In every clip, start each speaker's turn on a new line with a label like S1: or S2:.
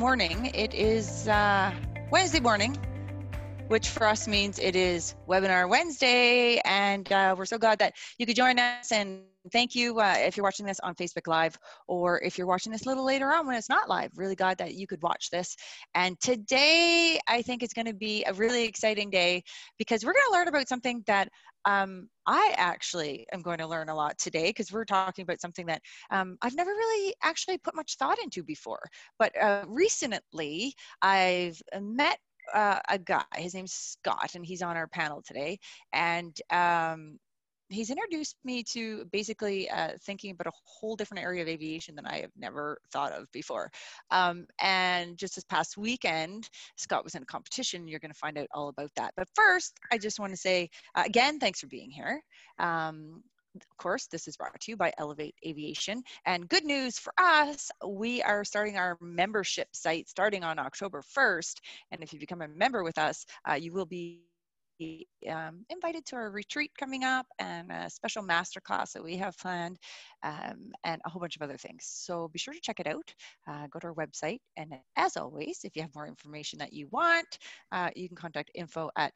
S1: Morning. It is uh, Wednesday morning, which for us means it is Webinar Wednesday. And uh, we're so glad that you could join us. And thank you uh, if you're watching this on Facebook Live or if you're watching this a little later on when it's not live. Really glad that you could watch this. And today, I think it's going to be a really exciting day because we're going to learn about something that um, I actually am going to learn a lot today because we're talking about something that um, I've never really actually put much thought into before. But uh, recently, I've met uh, a guy. His name's Scott, and he's on our panel today. And um, he's introduced me to basically uh, thinking about a whole different area of aviation than I have never thought of before. Um, and just this past weekend, Scott was in a competition. You're going to find out all about that. But first, I just want to say uh, again, thanks for being here. Um, of course, this is brought to you by Elevate Aviation. And good news for us, we are starting our membership site starting on October 1st. And if you become a member with us, uh, you will be um, invited to our retreat coming up and a special masterclass that we have planned um, and a whole bunch of other things. So be sure to check it out. Uh, go to our website. And as always, if you have more information that you want, uh, you can contact info at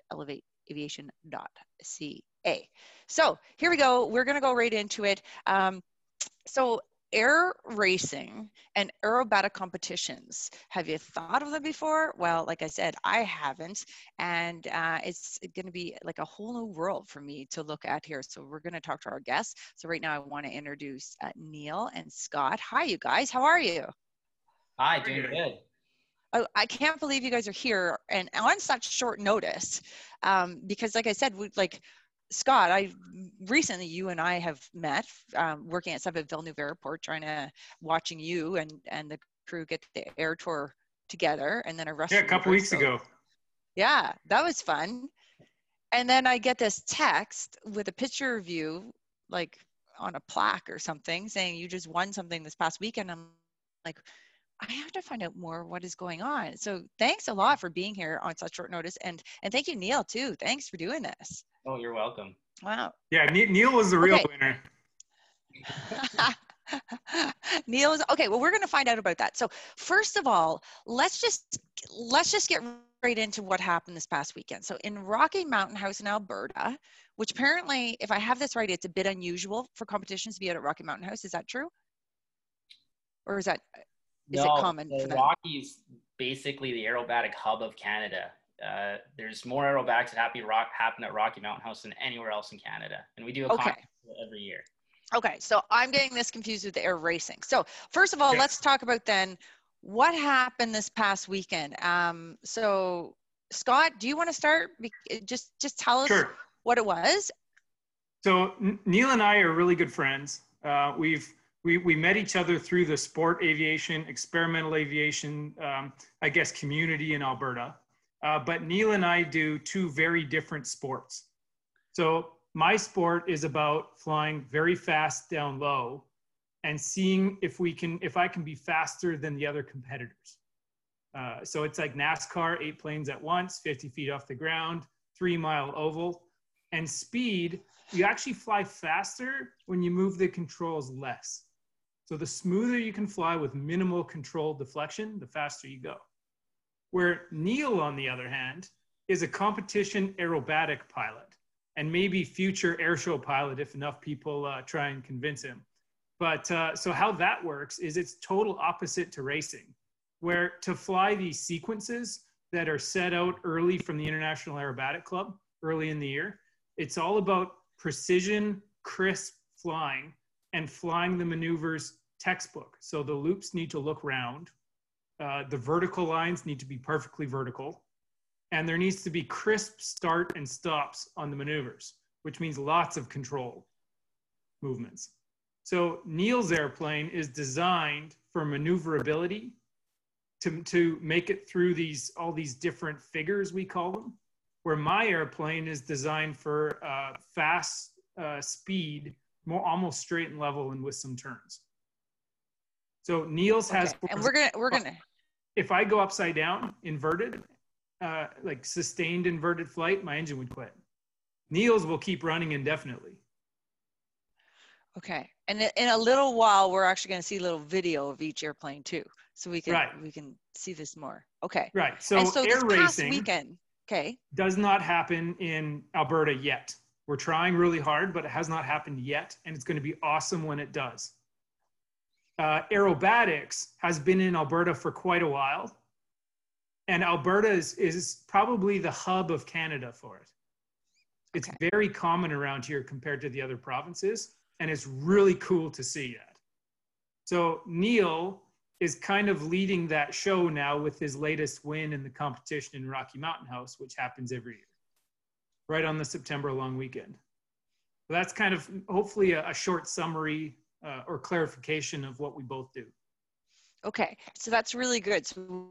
S1: elevateaviation.ca. So here we go. We're going to go right into it. Um, so air racing and aerobatic competitions. Have you thought of them before? Well, like I said, I haven't. And uh, it's going to be like a whole new world for me to look at here. So we're going to talk to our guests. So right now I want to introduce uh, Neil and Scott. Hi, you guys. How are you?
S2: Hi, doing good.
S1: Oh, I can't believe you guys are here and on such short notice. Um, because like I said, we like Scott, I recently you and I have met um, working at Summit Villeneuve Airport, trying to watching you and and the crew get the air tour together, and then a
S3: Yeah, a couple weeks so, ago.
S1: Yeah, that was fun. And then I get this text with a picture of you, like on a plaque or something, saying you just won something this past weekend. I'm like, I have to find out more what is going on. So thanks a lot for being here on such short notice, and and thank you, Neil, too. Thanks for doing this.
S2: Oh, you're welcome.
S1: Wow.
S3: Yeah, Neil was the real okay. winner.
S1: Neil is okay. Well, we're going to find out about that. So, first of all, let's just let's just get right into what happened this past weekend. So, in Rocky Mountain House in Alberta, which apparently, if I have this right, it's a bit unusual for competitions to be out at Rocky Mountain House. Is that true? Or is that is
S2: no,
S1: it common?
S2: So Rocky's basically the aerobatic hub of Canada. Uh, there's more aerobatics that happy rock, happen at Rocky Mountain House than anywhere else in Canada, and we do a okay. every year.
S1: Okay, so I'm getting this confused with the air racing. So first of all, yes. let's talk about then what happened this past weekend. Um, so Scott, do you want to start? Just just tell us sure. what it was.
S3: So Neil and I are really good friends. Uh, we've we, we met each other through the sport aviation, experimental aviation, um, I guess, community in Alberta. Uh, but Neil and I do two very different sports. So my sport is about flying very fast down low and seeing if we can, if I can be faster than the other competitors. Uh, so it's like NASCAR, eight planes at once, 50 feet off the ground, three mile oval. And speed, you actually fly faster when you move the controls less. So the smoother you can fly with minimal control deflection, the faster you go. Where Neil, on the other hand, is a competition aerobatic pilot and maybe future airshow pilot if enough people uh, try and convince him. But uh, so how that works is it's total opposite to racing, where to fly these sequences that are set out early from the International Aerobatic Club early in the year, it's all about precision, crisp flying and flying the maneuvers textbook. So the loops need to look round uh, the vertical lines need to be perfectly vertical. And there needs to be crisp start and stops on the maneuvers, which means lots of control movements. So Neil's airplane is designed for maneuverability to, to make it through these all these different figures we call them, where my airplane is designed for uh, fast uh, speed, more almost straight and level and with some turns. So Neil's has.
S1: Okay. And we're gonna we're gonna.
S3: If I go upside down, inverted, uh, like sustained inverted flight, my engine would quit. Neil's will keep running indefinitely.
S1: Okay. And in a little while, we're actually going to see a little video of each airplane too. So we can, right. we can see this more. Okay.
S3: Right. So, so air racing
S1: weekend, okay.
S3: does not happen in Alberta yet. We're trying really hard, but it has not happened yet. And it's going to be awesome when it does. Uh, aerobatics has been in Alberta for quite a while. And Alberta is, is probably the hub of Canada for it. It's okay. very common around here compared to the other provinces and it's really cool to see that. So Neil is kind of leading that show now with his latest win in the competition in Rocky Mountain House, which happens every year, right on the September long weekend. So that's kind of hopefully a, a short summary uh, or clarification of what we both do.
S1: Okay, so that's really good. So,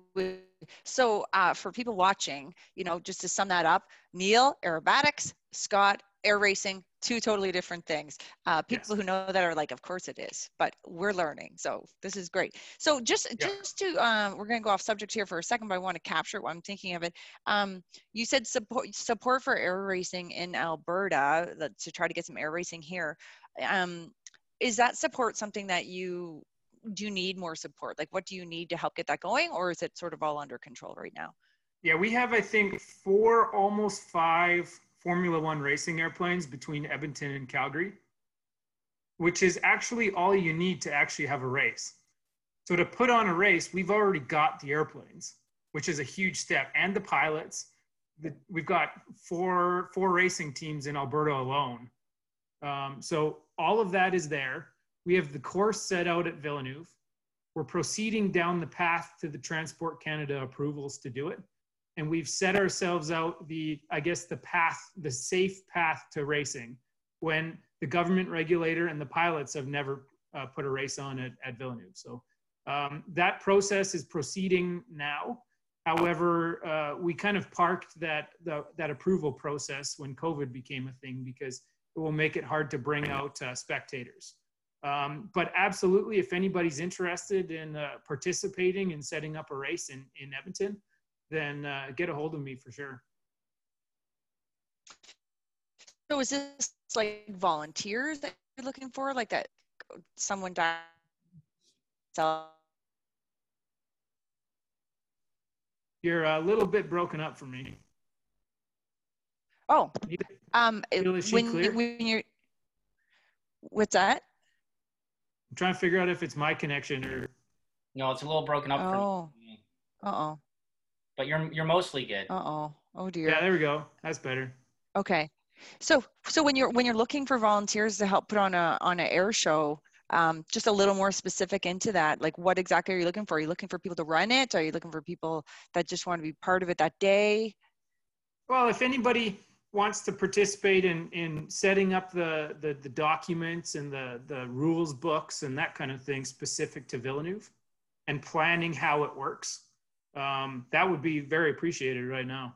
S1: so uh, for people watching, you know, just to sum that up, Neil, aerobatics, Scott, air racing, two totally different things. Uh, people yes. who know that are like, of course it is, but we're learning. So this is great. So just yeah. just to, um, we're going to go off subject here for a second, but I want to capture it while I'm thinking of it. Um, you said support support for air racing in Alberta to try to get some air racing here. Um, is that support something that you do you need more support? Like, what do you need to help get that going, or is it sort of all under control right now?
S3: Yeah, we have I think four, almost five Formula One racing airplanes between Edmonton and Calgary, which is actually all you need to actually have a race. So to put on a race, we've already got the airplanes, which is a huge step, and the pilots. The, we've got four four racing teams in Alberta alone. Um, so all of that is there. We have the course set out at Villeneuve. We're proceeding down the path to the Transport Canada approvals to do it and we've set ourselves out the i guess the path the safe path to racing when the government regulator and the pilots have never uh, put a race on at, at villeneuve. So um, that process is proceeding now. However uh, we kind of parked that the, that approval process when covid became a thing because it will make it hard to bring out uh, spectators. Um, but absolutely if anybody's interested in uh, participating and setting up a race in, in edmonton then uh, get a hold of me for sure.
S1: So is this like volunteers that you're looking for, like that someone died?
S3: You're a little bit broken up for me.
S1: Oh, um, when, when you're, what's that?
S3: I'm trying to figure out if it's my connection or.
S2: No, it's a little broken up.
S1: Oh, uh oh
S2: but you're you're mostly good.
S1: Uh oh. Oh dear.
S3: Yeah, there we go. That's better.
S1: Okay. So so when you're when you're looking for volunteers to help put on a on an air show, um, just a little more specific into that. Like what exactly are you looking for? Are you looking for people to run it? Are you looking for people that just want to be part of it that day?
S3: Well, if anybody wants to participate in in setting up the the, the documents and the the rules books and that kind of thing specific to Villeneuve and planning how it works um, that would be very appreciated right now.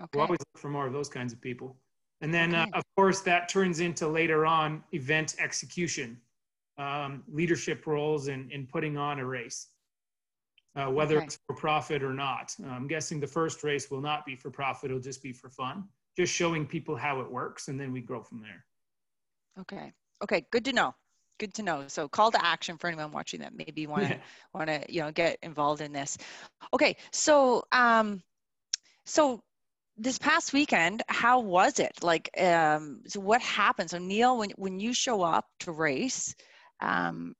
S3: Okay. We'll always look for more of those kinds of people. And then, okay. uh, of course, that turns into later on event execution, um, leadership roles in, in putting on a race, uh, whether okay. it's for profit or not. I'm guessing the first race will not be for profit, it'll just be for fun, just showing people how it works, and then we grow from there.
S1: Okay. Okay. Good to know good to know. So call to action for anyone watching that maybe want to want to you know get involved in this. Okay, so um, so this past weekend, how was it? Like, um, so what happened? So Neil, when when you show up to race, um,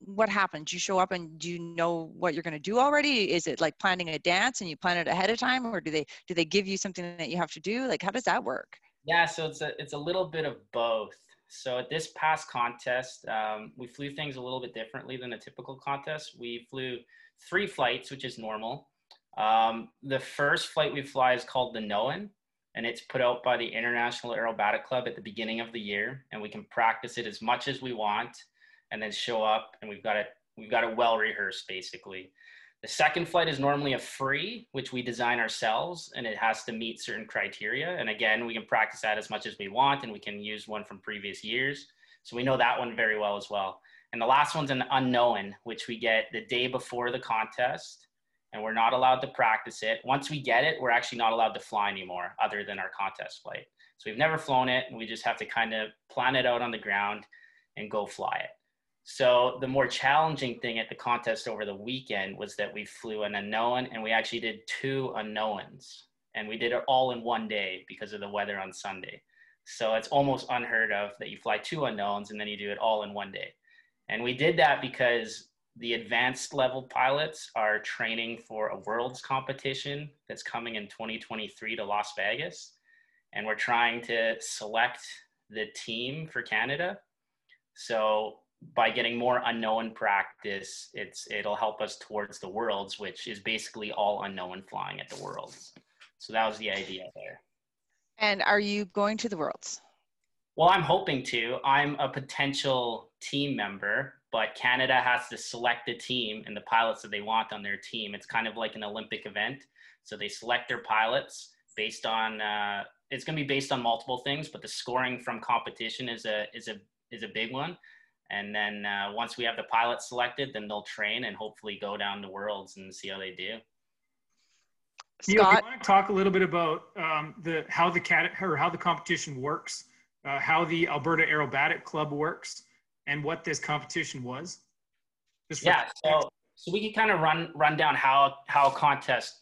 S1: what happens? You show up and do you know what you're going to do already? Is it like planning a dance and you plan it ahead of time, or do they do they give you something that you have to do? Like, how does that work?
S2: Yeah, so it's a it's a little bit of both. So at this past contest, um, we flew things a little bit differently than a typical contest. We flew three flights, which is normal. Um, the first flight we fly is called the Known, and it's put out by the International Aerobatic Club at the beginning of the year, and we can practice it as much as we want, and then show up, and we've got it we've got it well rehearsed basically. The second flight is normally a free, which we design ourselves, and it has to meet certain criteria. And again, we can practice that as much as we want, and we can use one from previous years. So we know that one very well as well. And the last one's an unknown, which we get the day before the contest, and we're not allowed to practice it. Once we get it, we're actually not allowed to fly anymore, other than our contest flight. So we've never flown it, and we just have to kind of plan it out on the ground and go fly it. So the more challenging thing at the contest over the weekend was that we flew an unknown and we actually did two unknowns and we did it all in one day because of the weather on Sunday. So it's almost unheard of that you fly two unknowns and then you do it all in one day. And we did that because the advanced level pilots are training for a world's competition that's coming in 2023 to Las Vegas. And we're trying to select the team for Canada. So by getting more unknown practice, it's it'll help us towards the worlds, which is basically all unknown flying at the worlds. So that was the idea there.
S1: And are you going to the worlds?
S2: Well, I'm hoping to. I'm a potential team member, but Canada has to select a team and the pilots that they want on their team. It's kind of like an Olympic event. So they select their pilots based on. Uh, it's going to be based on multiple things, but the scoring from competition is a is a is a big one. And then uh, once we have the pilots selected, then they'll train and hopefully go down to worlds and see how they do.
S3: Neil, do you want to talk a little bit about um, the how the cat or how the competition works, uh, how the Alberta Aerobatic Club works, and what this competition was?
S2: yeah, so so we can kind of run run down how how contest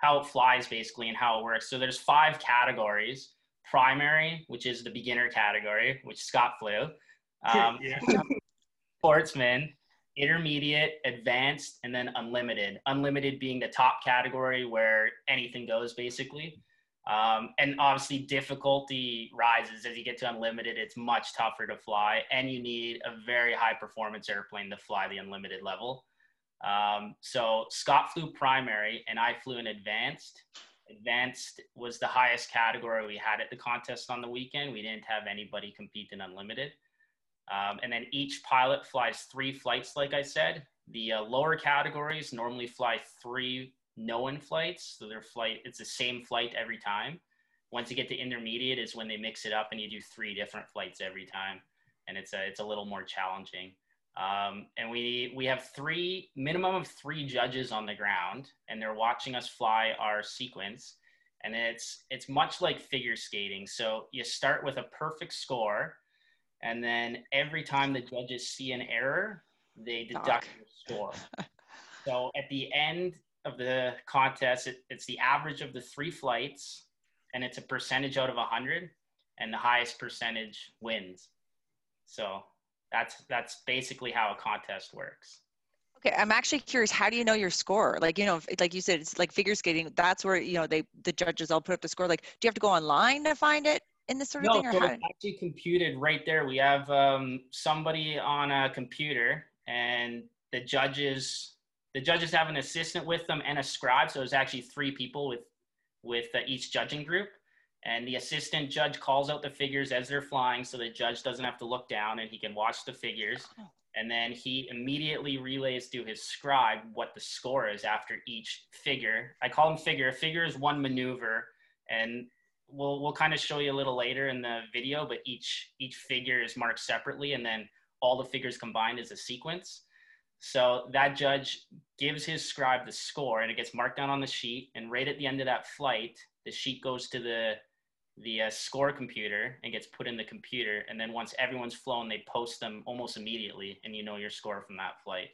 S2: how it flies basically and how it works. So there's five categories: primary, which is the beginner category, which Scott flew. Um, sportsman, intermediate, advanced, and then unlimited. Unlimited being the top category where anything goes basically. Um, and obviously, difficulty rises as you get to unlimited. It's much tougher to fly, and you need a very high performance airplane to fly the unlimited level. Um, so Scott flew primary, and I flew an advanced. Advanced was the highest category we had at the contest on the weekend. We didn't have anybody compete in unlimited. Um, and then each pilot flies three flights, like I said. The uh, lower categories normally fly three known flights. So their flight, it's the same flight every time. Once you get to intermediate is when they mix it up and you do three different flights every time. And it's a, it's a little more challenging. Um, and we, we have three, minimum of three judges on the ground and they're watching us fly our sequence. And it's, it's much like figure skating. So you start with a perfect score and then every time the judges see an error, they deduct your score. so at the end of the contest, it, it's the average of the three flights, and it's a percentage out of 100, and the highest percentage wins. So that's that's basically how a contest works.
S1: Okay, I'm actually curious. How do you know your score? Like you know, like you said, it's like figure skating. That's where you know they the judges all put up the score. Like, do you have to go online to find it? In this sort of
S2: no,
S1: thing?
S2: So it's actually computed right there. We have um, somebody on a computer, and the judges the judges have an assistant with them and a scribe. So there's actually three people with with uh, each judging group, and the assistant judge calls out the figures as they're flying, so the judge doesn't have to look down and he can watch the figures. Oh. And then he immediately relays to his scribe what the score is after each figure. I call them figure. A figure is one maneuver, and we'll we'll kind of show you a little later in the video, but each each figure is marked separately, and then all the figures combined is a sequence. So that judge gives his scribe the score, and it gets marked down on the sheet. And right at the end of that flight, the sheet goes to the the uh, score computer and gets put in the computer. And then once everyone's flown, they post them almost immediately, and you know your score from that flight.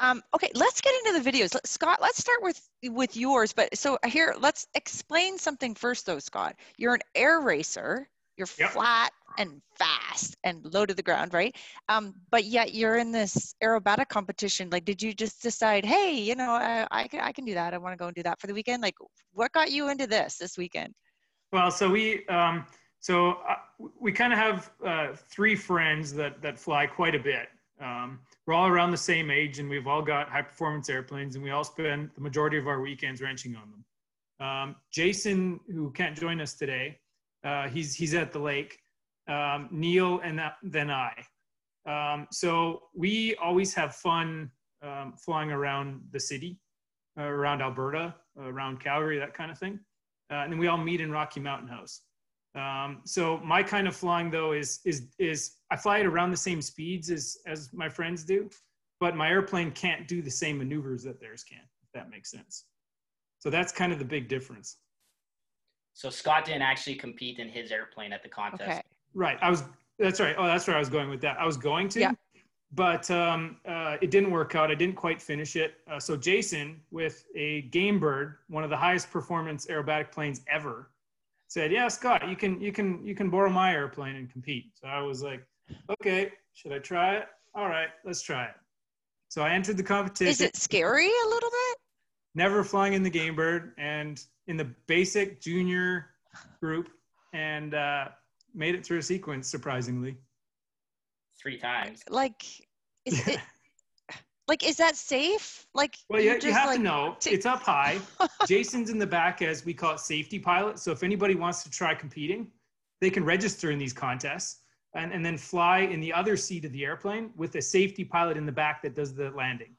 S1: Um, okay, let's get into the videos. Scott, let's start with with yours. But so here, let's explain something first, though, Scott. You're an air racer. You're yep. flat and fast and low to the ground, right? Um, but yet you're in this aerobatic competition. Like, did you just decide, hey, you know, I, I can I can do that. I want to go and do that for the weekend. Like, what got you into this this weekend?
S3: Well, so we um, so uh, we kind of have uh, three friends that that fly quite a bit. Um, we're all around the same age and we've all got high performance airplanes and we all spend the majority of our weekends wrenching on them. Um, Jason, who can't join us today, uh, he's, he's at the lake. Um, Neil and that, then I. Um, so we always have fun um, flying around the city, uh, around Alberta, around Calgary, that kind of thing. Uh, and then we all meet in Rocky Mountain House. Um, so my kind of flying though is is is I fly at around the same speeds as as my friends do, but my airplane can't do the same maneuvers that theirs can. If that makes sense. So that's kind of the big difference.
S2: So Scott didn't actually compete in his airplane at the contest. Okay.
S3: Right. I was That's right. Oh, that's where I was going with that. I was going to,
S1: Yeah.
S3: but um, uh, it didn't work out. I didn't quite finish it. Uh, so Jason, with a Game Bird, one of the highest performance aerobatic planes ever, said, "Yeah, Scott, you can you can you can borrow my airplane and compete." So I was like, "Okay, should I try it? All right, let's try it." So I entered the competition.
S1: Is it scary a little bit?
S3: never flying in the game bird and in the basic junior group and uh, made it through a sequence surprisingly
S2: Three times.
S1: Like, is it like is that safe? Like,
S3: well
S1: you
S3: yeah, you have
S1: like,
S3: to know.
S1: t-
S3: it's up high. Jason's in the back as we call it safety pilot. So if anybody wants to try competing they can register in these contests and, and then fly in the other seat of the airplane with a safety pilot in the back that does the landing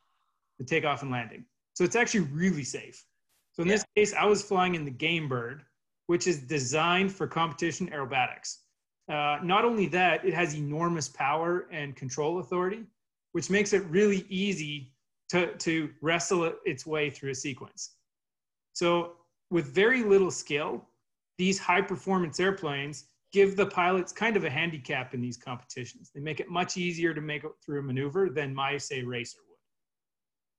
S3: the takeoff and landing. So it's actually really safe. So in this case i was flying in the game bird which is designed for competition aerobatics. Uh, not only that it has enormous power and control authority which makes it really easy to, to wrestle its way through a sequence. So, with very little skill, these high performance airplanes give the pilots kind of a handicap in these competitions. They make it much easier to make it through a maneuver than my, say, racer would.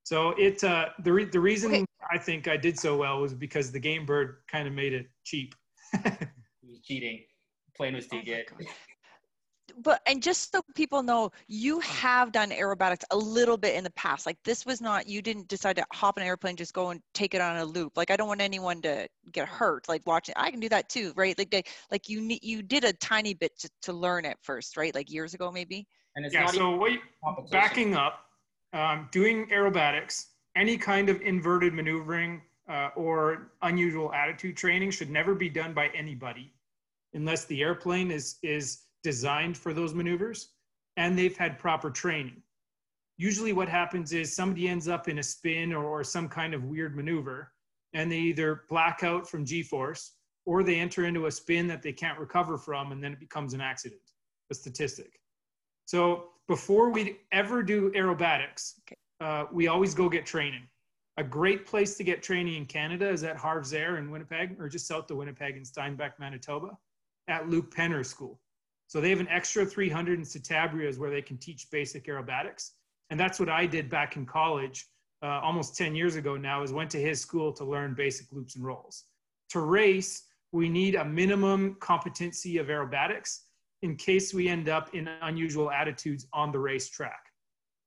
S3: So, it, uh, the, re- the reason
S1: Okay.
S3: I think I did so well was because the Game Bird kind of made it cheap.
S2: He was cheating. Plane was too
S1: Oh my
S2: good.
S1: God. But and just so people know, you have done aerobatics a little bit in the past. Like this was not you didn't decide to hop an airplane, just go and take it on a loop. Like I don't want anyone to get hurt. Like watching, I can do that too, right? Like they, like you need you did a tiny bit to, to learn it first, right? Like years ago, maybe.
S2: And it's
S3: yeah,
S2: not
S3: so what, backing up, um, doing aerobatics, any kind of inverted maneuvering uh, or unusual attitude training should never be done by anybody unless the airplane is, is designed for those maneuvers and they've had proper training. Usually, what happens is somebody ends up in a spin or, or some kind of weird maneuver and they either black out from G force or they enter into a spin that they can't recover from and then it becomes an accident, a statistic. So before we ever do aerobatics, uh, we always go get training. A great place to get training in Canada is at Harv's Air in Winnipeg, or just south of Winnipeg in Steinbach, Manitoba, at Luke Penner School. So they have an extra 300 in Citabrias where they can teach basic aerobatics. And that's what I did back in college uh, almost 10 years ago now is went to his school to learn basic loops and rolls. To race, we need a minimum competency of aerobatics in case we end up in unusual attitudes on the racetrack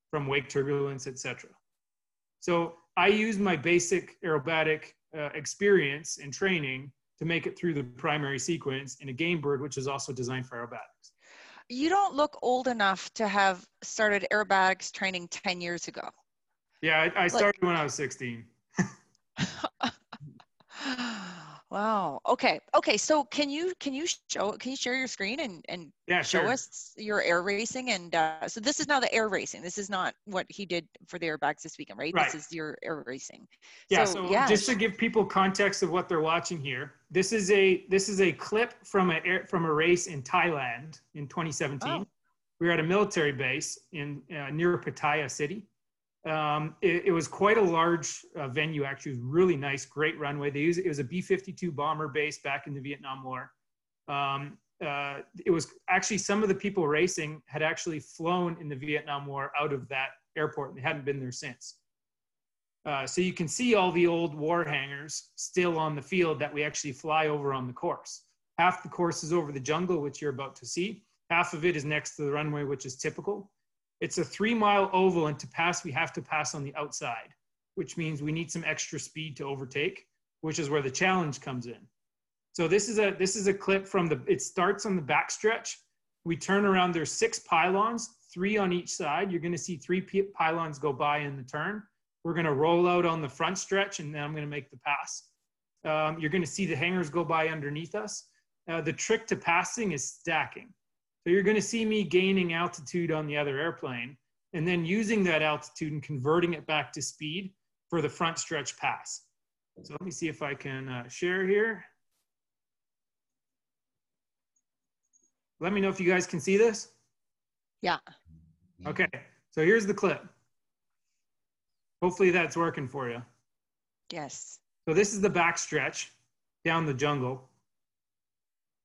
S3: from wake turbulence, etc. So I use my basic aerobatic uh, experience and training to make it through the primary sequence in a game bird, which is also designed for aerobatics.
S1: You don't look old enough to have started aerobatics training 10 years ago.
S3: Yeah, I, I started when I was 16.
S1: wow. Okay. Okay. So can you can you show can you share your screen and and
S3: Yeah,
S1: show
S3: sure.
S1: us your air racing and uh, so this is now the air racing. This is not what he did for the airbags this weekend, right?
S3: Right.
S1: This is your air racing.
S3: Yeah,
S1: So,
S3: so
S1: yeah,
S3: just to give people context of what they're watching here, this is a this is a clip from a air, from a race in Thailand in 2017.
S1: Oh.
S3: We were at a military base in uh, near Pattaya City. Um, it, it was quite a large uh, venue. Actually, it was really nice, great runway. They it was a B-52 bomber base back in the Vietnam War. Um, uh, it was actually some of the people racing had actually flown in the Vietnam War out of that airport. and They hadn't been there since. Uh, so you can see all the old war hangars still on the field that we actually fly over on the course. Half the course is over the jungle, which you're about to see. Half of it is next to the runway, which is typical. It's a three mile oval, and to pass, we have to pass on the outside, which means we need some extra speed to overtake, which is where the challenge comes in. So this is a this is a clip from the. It starts on the backstretch. We turn around. There's six pylons, three on each side. You're going to see three pylons go by in the turn. We're going to roll out on the front stretch, and then I'm going to make the pass. Um, you're going to see the hangers go by underneath us. Uh, the trick to passing is stacking. So you're going to see me gaining altitude on the other airplane, and then using that altitude and converting it back to speed for the front stretch pass. So let me see if I can uh, share here. Let me know if you guys can see this.
S1: Yeah.
S3: Okay, so here's the clip. Hopefully that's working for you.
S1: Yes.
S3: So this is the back stretch down the jungle.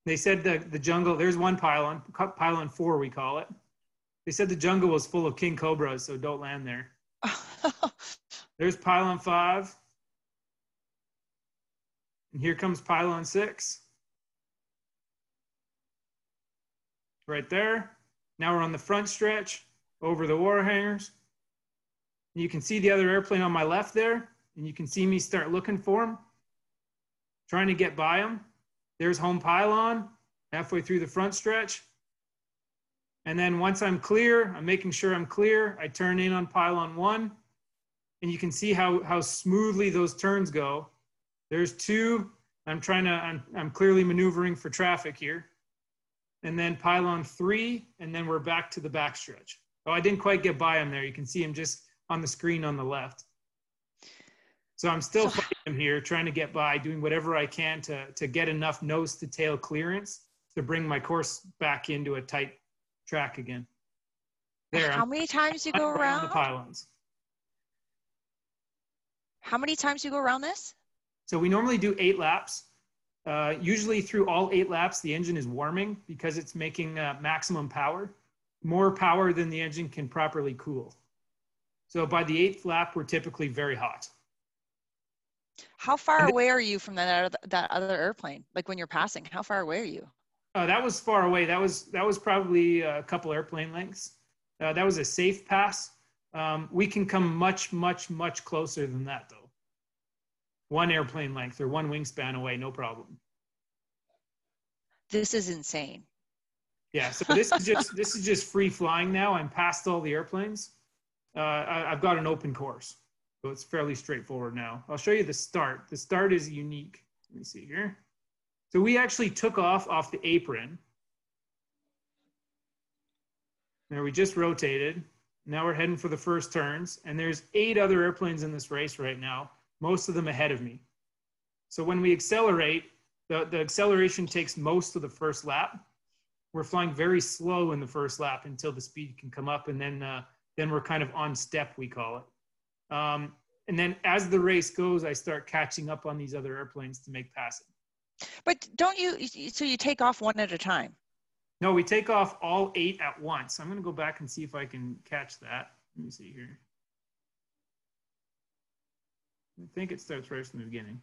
S3: They said the, the jungle, there's one pylon, pylon four, we call it. They said the jungle was full of king cobras, so don't land there. there's pylon five. And here comes pylon six. Right there. Now we're on the front stretch over the war hangers. You can see the other airplane on my left there, and you can see me start looking for him, trying to get by him. There's home pylon halfway through the front stretch. And then once I'm clear, I'm making sure I'm clear, I turn in on pylon one. And you can see how, how smoothly those turns go. There's two. I'm trying to, I'm, I'm clearly maneuvering for traffic here. And then pylon three, and then we're back to the back stretch. Oh, I didn't quite get by him there. You can see him just on the screen on the left. So I'm still fighting here, trying to get by, doing whatever I can to, to get enough nose to tail clearance to bring my course back into a tight track again.
S1: There. How I'm, many times you go around?
S3: The pylons.
S1: How many times you go around this?
S3: So we normally do eight laps. Uh, usually through all eight laps, the engine is warming because it's making uh, maximum power, more power than the engine can properly cool. So by the eighth lap, we're typically very hot.
S1: How far away are you from that other, that other airplane? Like when you're passing, how far away are you?
S3: Uh, that was far away. That was that was probably a couple airplane lengths. Uh, that was a safe pass. Um, we can come much, much, much closer than that, though. One airplane length or one wingspan away, no problem.
S1: This is insane.
S3: Yeah, so this is just this is just free flying now. I'm past all the airplanes. Uh, I, I've got an open course. So it's fairly straightforward now. I'll show you the start. The start is unique. Let me see here. So we actually took off off the apron. There we just rotated. Now we're heading for the first turns. And there's eight other airplanes in this race right now, most of them ahead of me. So when we accelerate, the, the acceleration takes most of the first lap. We're flying very slow in the first lap until the speed can come up. And then, uh, then we're kind of on step, we call it. Um, and then as the race goes, I start catching up on these other airplanes to make passing.
S1: But don't you, so you take off one at a time?
S3: No, we take off all eight at once. I'm going to go back and see if I can catch that. Let me see here. I think it starts right from the beginning.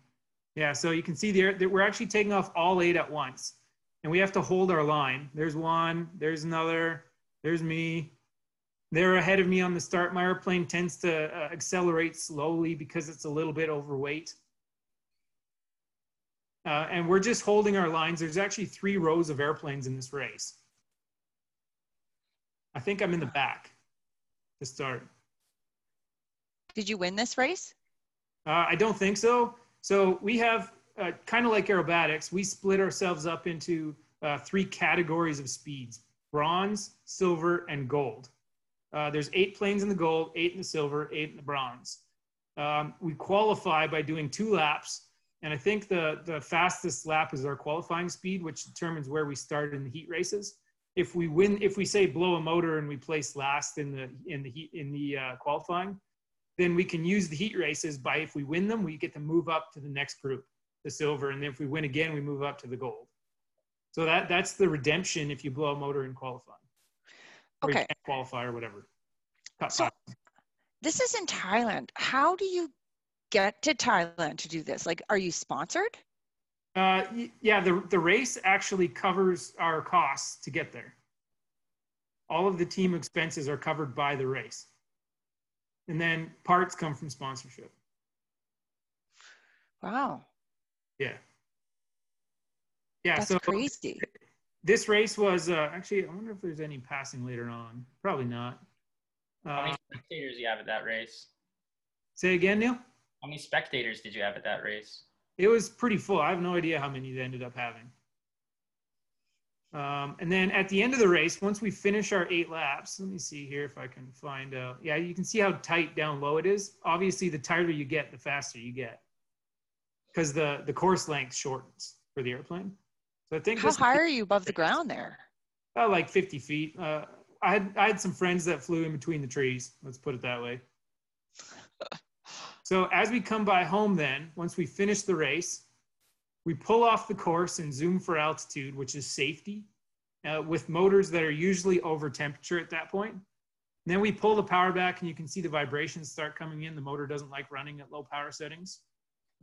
S3: Yeah, so you can see there that we're actually taking off all eight at once. And we have to hold our line. There's one, there's another, there's me, they're ahead of me on the start. My airplane tends to uh, accelerate slowly because it's a little bit overweight. Uh, and we're just holding our lines. There's actually three rows of airplanes in this race. I think I'm in the back to start.
S1: Did you win this race?
S3: Uh, I don't think so. So we have uh, kind of like aerobatics, we split ourselves up into uh, three categories of speeds bronze, silver, and gold. Uh, there's eight planes in the gold, eight in the silver, eight in the bronze. Um, we qualify by doing two laps, and I think the the fastest lap is our qualifying speed, which determines where we start in the heat races. If we win, if we say blow a motor and we place last in the in the heat in the uh, qualifying, then we can use the heat races. By if we win them, we get to move up to the next group, the silver, and then if we win again, we move up to the gold. So that that's the redemption if you blow a motor in qualifying
S1: okay.
S3: qualify or whatever.
S1: So this is in Thailand. How do you get to Thailand to do this? Like, are you sponsored?
S3: Uh, yeah, the, the race actually covers our costs to get there. All of the team expenses are covered by the race. And then parts come from sponsorship.
S1: Wow.
S3: Yeah. Yeah.
S1: That's
S3: so
S1: crazy
S3: this race was uh, actually. I wonder if there's any passing later on. Probably not.
S2: Uh, How many spectators you have at that race?
S3: Say again, Neil.
S2: How many spectators did you have at that race?
S3: It was pretty full. I have no idea how many they ended up having. Um, and then at the end of the race, once we finish our eight laps, let me see here if I can find out. Yeah, you can see how tight down low it is. Obviously, the tighter you get, the faster you get, because the the course length shortens for the airplane.
S1: So I think how high are you above the ground there?
S3: About like 50 feet. Uh, I had I had some friends that flew in between the trees. Let's put it that way. so as we come by home, then once we finish the race, We pull off the course and zoom for altitude, which is safety, uh, with motors that are usually over temperature at that point. And then we pull the power back and you can see the vibrations start coming in. The motor doesn't like running at low power settings.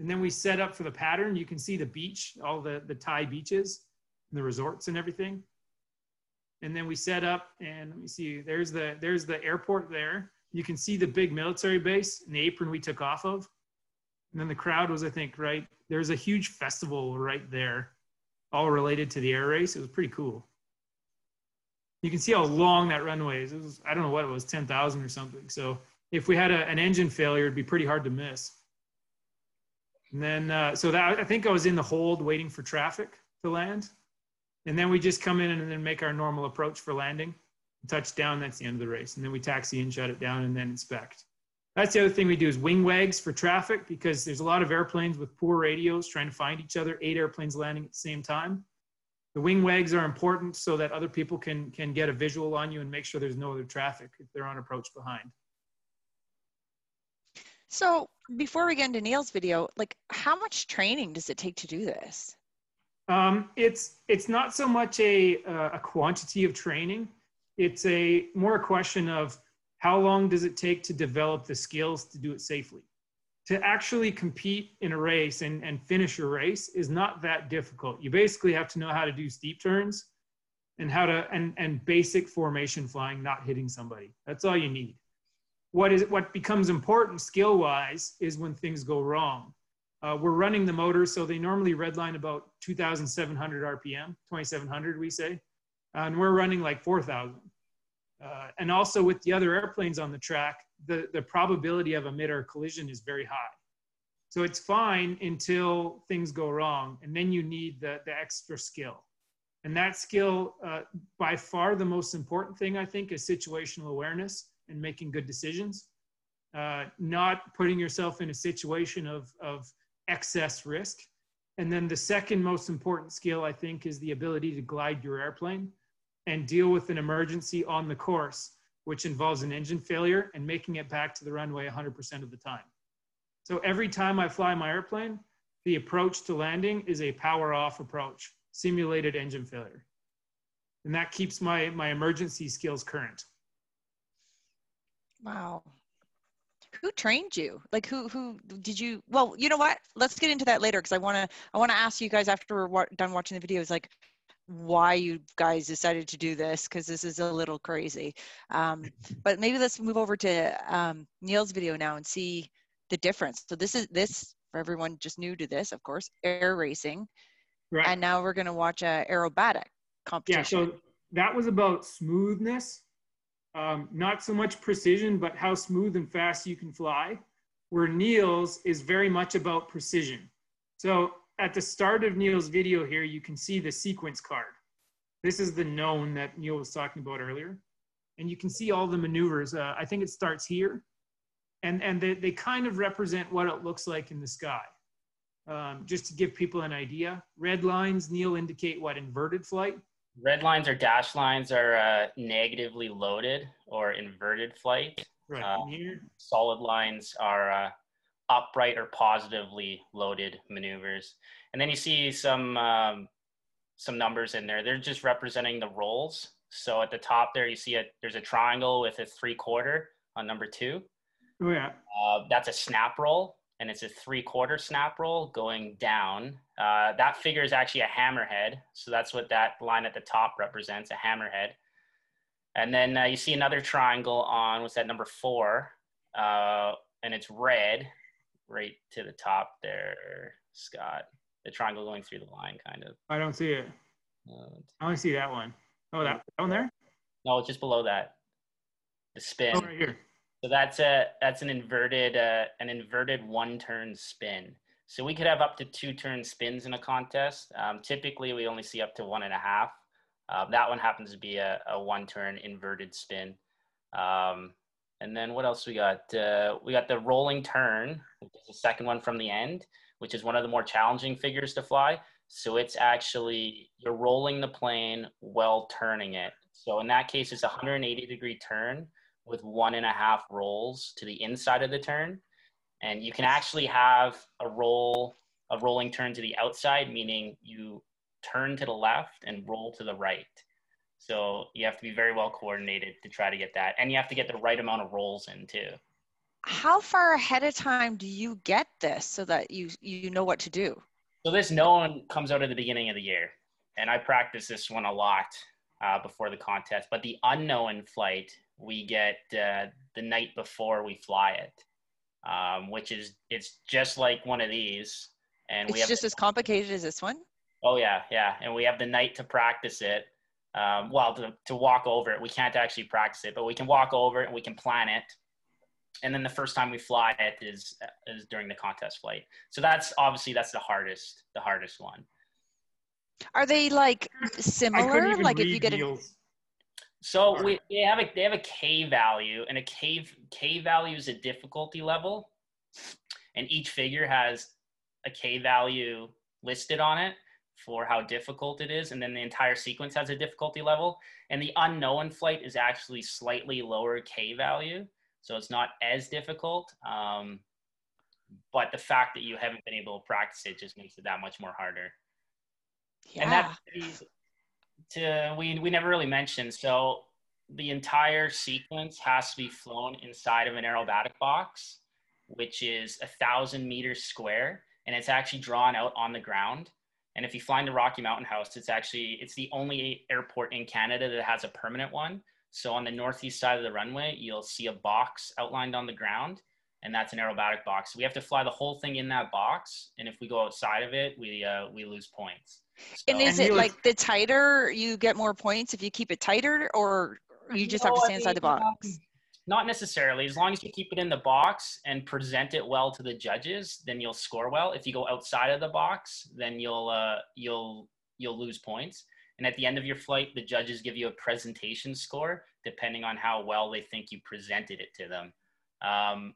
S3: And then we set up for the pattern. You can see the beach, all the, the Thai beaches, and the resorts and everything. And then we set up and let me see, there's the, there's the airport there. You can see the big military base and the apron we took off of. And then the crowd was, I think, right. There's a huge festival right there, all related to the air race. It was pretty cool. You can see how long that runway is. It was, I don't know what it was, 10,000 or something. So if we had a, an engine failure, it'd be pretty hard to miss. And then, uh, so that I think I was in the hold waiting for traffic to land. And then we just come in and then make our normal approach for landing. Touchdown, that's the end of the race. And then we taxi and shut it down, and then inspect. That's the other thing we do is wing wags for traffic because there's a lot of airplanes with poor radios trying to find each other, eight airplanes landing at the same time. The wing wags are important so that other people can, can get a visual on you and make sure there's no other traffic if they're on approach behind.
S1: So before we get into Neil's video, like how much training does it take to do this?
S3: Um, it's it's not so much a uh, a quantity of training. It's a more a question of how long does it take to develop the skills to do it safely. To actually compete in a race and, and finish a race is not that difficult. You basically have to know how to do steep turns and how to and, and basic formation flying, not hitting somebody. That's all you need what is what becomes important skill wise is when things go wrong. Uh, we're running the motor, so they normally redline about 2,700 RPM, 2,700 we say, and we're running like 4,000. Uh, and also with the other airplanes on the track, the, the probability of a mid-air collision is very high. So it's fine until things go wrong, and then you need the, the extra skill. And that skill, uh, by far the most important thing, I think, is situational awareness and making good decisions, uh, not putting yourself in a situation of, of excess risk. And then the second most important skill, I think, is the ability to glide your airplane and deal with an emergency on the course, which involves an engine failure and making it back to the runway 100% of the time. So every time I fly my airplane, the approach to landing is a power off approach, simulated engine failure. And that keeps my, my emergency skills current.
S1: Wow. Who trained you? Like who who did you well, you know what? Let's get into that later because I want to I want to ask you guys after we're done watching the videos like why you guys decided to do this because this is a little crazy. Um, but maybe let's move over to um, Neil's video now and see the difference. So this is this for everyone just new to this, of course, air racing. Right. And now we're going to watch a aerobatic competition.
S3: Yeah, so that was about smoothness um, not so much precision, but how smooth and fast you can fly, where Neil's is very much about precision. So at the start of Neil's video here, you can see the sequence card. This is the known that Neil was talking about earlier. And you can see all the maneuvers. Uh, I think it starts here. And, and they, they kind of represent what it looks like in the sky. Um, just to give people an idea, red lines, Neil, indicate what inverted flight.
S2: Red lines or dash lines are uh, negatively loaded or inverted flight.
S3: Right. Uh,
S2: solid lines are uh, upright or positively loaded maneuvers. And then you see some um, some numbers in there. They're just representing the rolls. So at the top there, you see a there's a triangle with a three quarter on number two.
S3: Oh yeah.
S2: Uh, that's a snap roll and it's a three quarter snap roll going down. Uh, that figure is actually a hammerhead. So that's what that line at the top represents, a hammerhead. And then uh, you see another triangle on, what's that, number four? Uh, and it's red right to the top there, Scott. The triangle going through the line, kind of.
S3: I don't see it. Uh, I only see that one. Oh, that, that one there?
S2: No, it's just below that. The spin.
S3: Oh, right here.
S2: So that's a that's an inverted uh, an inverted one turn spin. So we could have up to two turn spins in a contest. Um, typically, we only see up to one and a half. Uh, that one happens to be a, a one turn inverted spin. Um, and then what else we got? Uh, we got the rolling turn, which is the second one from the end, which is one of the more challenging figures to fly. So it's actually you're rolling the plane while turning it. So in that case, it's a 180 degree turn with one and a half rolls to the inside of the turn. And you can actually have a roll a rolling turn to the outside, meaning you turn to the left and roll to the right. So you have to be very well coordinated to try to get that. And you have to get the right amount of rolls in too.
S1: How far ahead of time do you get this so that you you know what to do?
S2: So this known comes out at the beginning of the year. And I practice this one a lot uh, before the contest. But the unknown flight we get uh, the night before we fly it, um, which is it's just like one of these. And
S1: it's
S2: we have
S1: just as complicated as this one.
S2: Oh yeah, yeah, and we have the night to practice it. Um, well, to, to walk over it, we can't actually practice it, but we can walk over it and we can plan it. And then the first time we fly it is is during the contest flight. So that's obviously that's the hardest the hardest one.
S1: Are they like similar? Like if you get a
S2: so we they have a they have a K value, and a K K value is a difficulty level, and each figure has a K value listed on it for how difficult it is, and then the entire sequence has a difficulty level. And the unknown flight is actually slightly lower K value, so it's not as difficult. Um, but the fact that you haven't been able to practice it just makes it that much more harder.
S1: Yeah.
S2: And that to we we never really mentioned. So the entire sequence has to be flown inside of an aerobatic box, which is a thousand meters square, and it's actually drawn out on the ground. And if you fly into Rocky Mountain House, it's actually it's the only airport in Canada that has a permanent one. So on the northeast side of the runway, you'll see a box outlined on the ground, and that's an aerobatic box. We have to fly the whole thing in that box, and if we go outside of it, we uh, we lose points.
S1: So, and is it like the tighter you get more points if you keep it tighter, or you just have to stay inside the box?
S2: Not necessarily. As long as you keep it in the box and present it well to the judges, then you'll score well. If you go outside of the box, then you'll uh, you'll you'll lose points. And at the end of your flight, the judges give you a presentation score depending on how well they think you presented it to them. Um,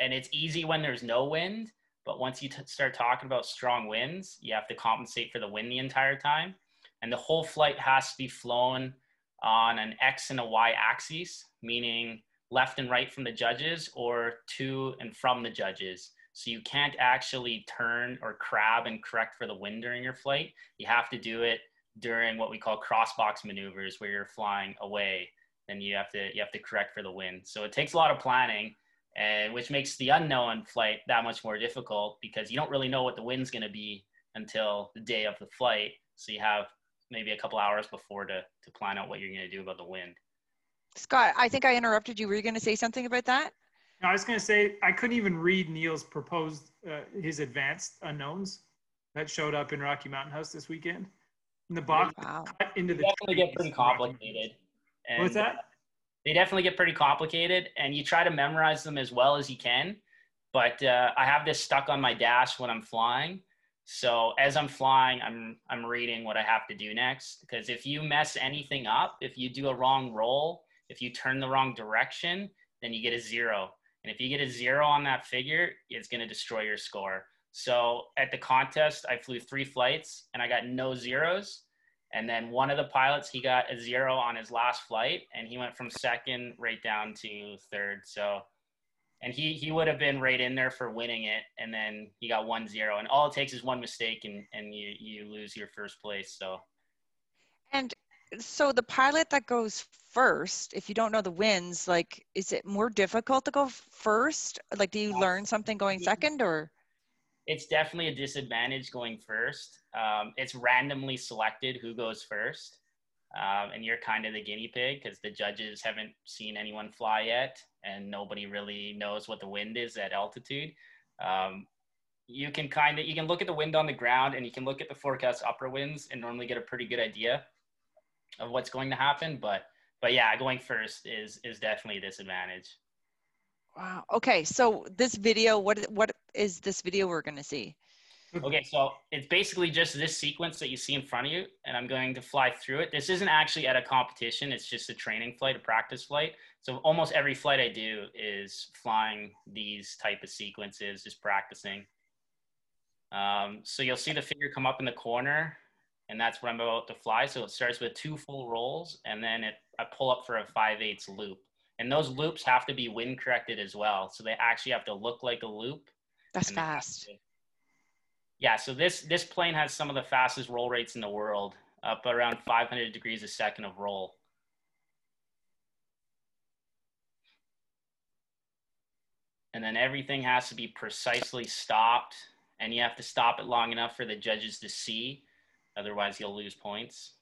S2: and it's easy when there's no wind but once you t- start talking about strong winds, you have to compensate for the wind the entire time. And the whole flight has to be flown on an X and a Y axis, meaning left and right from the judges or to and from the judges. So you can't actually turn or crab and correct for the wind during your flight. You have to do it during what we call crossbox maneuvers where you're flying away and you have to you have to correct for the wind. So it takes a lot of planning and which makes the unknown flight that much more difficult because you don't really know what the wind's going to be until the day of the flight. So you have maybe a couple hours before to to plan out what you're going to do about the wind.
S1: Scott, I think I interrupted you. Were you going to say something about that?
S3: No, I was going to say I couldn't even read Neil's proposed uh, his advanced unknowns that showed up in Rocky Mountain House this weekend. In the box
S1: wow.
S3: cut into the
S2: definitely get pretty complicated.
S3: And What's that?
S2: They definitely get pretty complicated and you try to memorize them as well as you can but uh, i have this stuck on my dash when i'm flying. So as i'm flying i'm i'm reading what i have to do next because if you mess anything up if you do a wrong roll if you turn the wrong direction then you get a zero. And if you get a zero on that figure it's going to destroy your score. So at the contest i flew three flights and i got no zeros and then one of the pilots, he got a zero on his last flight, and he went from second right down to third. So, and he he would have been right in there for winning it, and then he got one zero. And all it takes is one mistake, and and you you lose your first place. So,
S1: and so the pilot that goes first, if you don't know the wins, like, is it more difficult to go first? Like, do you learn something going second, or?
S2: it's definitely a disadvantage going first. Um, it's randomly selected who goes first, um, and you're kind of the guinea pig because the judges haven't seen anyone fly yet, and nobody really knows what the wind is at altitude. Um, you can kind of you can look at the wind on the ground, and you can look at the forecast upper winds, and normally get a pretty good idea of what's going to happen. But but yeah, going first is is definitely a disadvantage.
S1: Wow. Okay. So this video, what what is this video we're going to see?
S2: Okay, so it's basically just this sequence that you see in front of you, and I'm going to fly through it. This isn't actually at a competition; it's just a training flight, a practice flight. So almost every flight I do is flying these type of sequences, just practicing. Um, so you'll see the figure come up in the corner, and that's what I'm about to fly. So it starts with two full rolls, and then it, I pull up for a 5 8 loop. And those loops have to be wind corrected as well. So they actually have to look like a loop.
S1: That's fast.
S2: Yeah, so this this plane has some of the fastest roll rates in the world, up around 500 degrees a second of roll. And then everything has to be precisely stopped, and you have to stop it long enough for the judges to see, otherwise you'll lose points.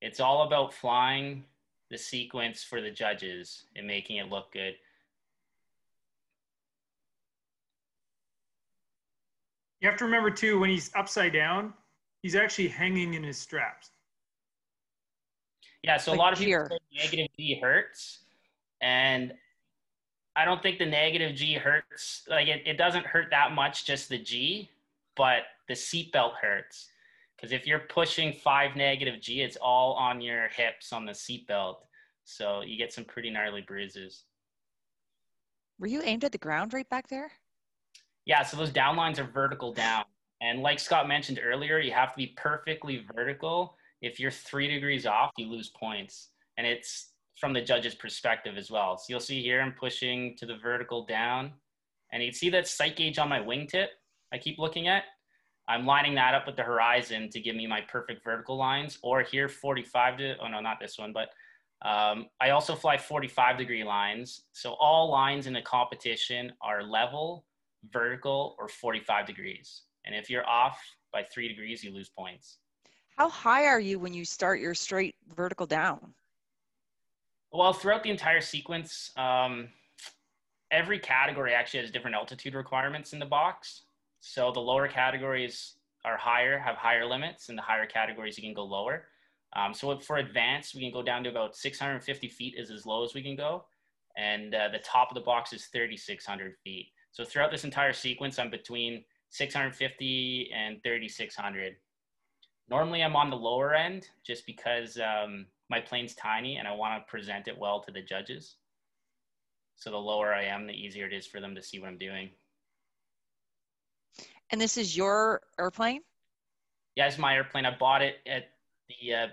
S2: It's all about flying the sequence for the judges and making it look good.
S3: You have to remember too, when he's upside down, he's actually hanging in his straps.
S2: Yeah, so
S1: Like
S2: a lot of people say negative G hurts, and I don't think the negative G hurts. Like it, it doesn't hurt that much, just the G, but the seatbelt hurts. Because if you're pushing five negative G, it's all on your hips on the seatbelt. So you get some pretty gnarly bruises.
S1: Were you aimed at the ground right back there?
S2: Yeah, so those down lines are vertical down. And like Scott mentioned earlier, you have to be perfectly vertical. If you're three degrees off, you lose points. And it's from the judge's perspective as well. So you'll see here I'm pushing to the vertical down. And you can see that sight gauge on my wingtip I keep looking at. I'm lining that up with the horizon to give me my perfect vertical lines. Or here, 45 to, oh no, not this one, but um, I also fly 45 degree lines. So all lines in a competition are level, vertical, or 45 degrees. And if you're off by three degrees, you lose points.
S1: How high are you when you start your straight vertical down?
S2: Well, throughout the entire sequence, um, every category actually has different altitude requirements in the box. So the lower categories are higher, have higher limits, and the higher categories you can go lower. Um, so for advanced, we can go down to about 650 feet is as low as we can go. And uh, the top of the box is 3,600 feet. So throughout this entire sequence, I'm between 650 and 3,600. Normally I'm on the lower end just because um, my plane's tiny and I want to present it well to the judges. So the lower I am, the easier it is for them to see what I'm doing.
S1: And this is your airplane?
S2: Yeah, it's my airplane. I bought it at the uh,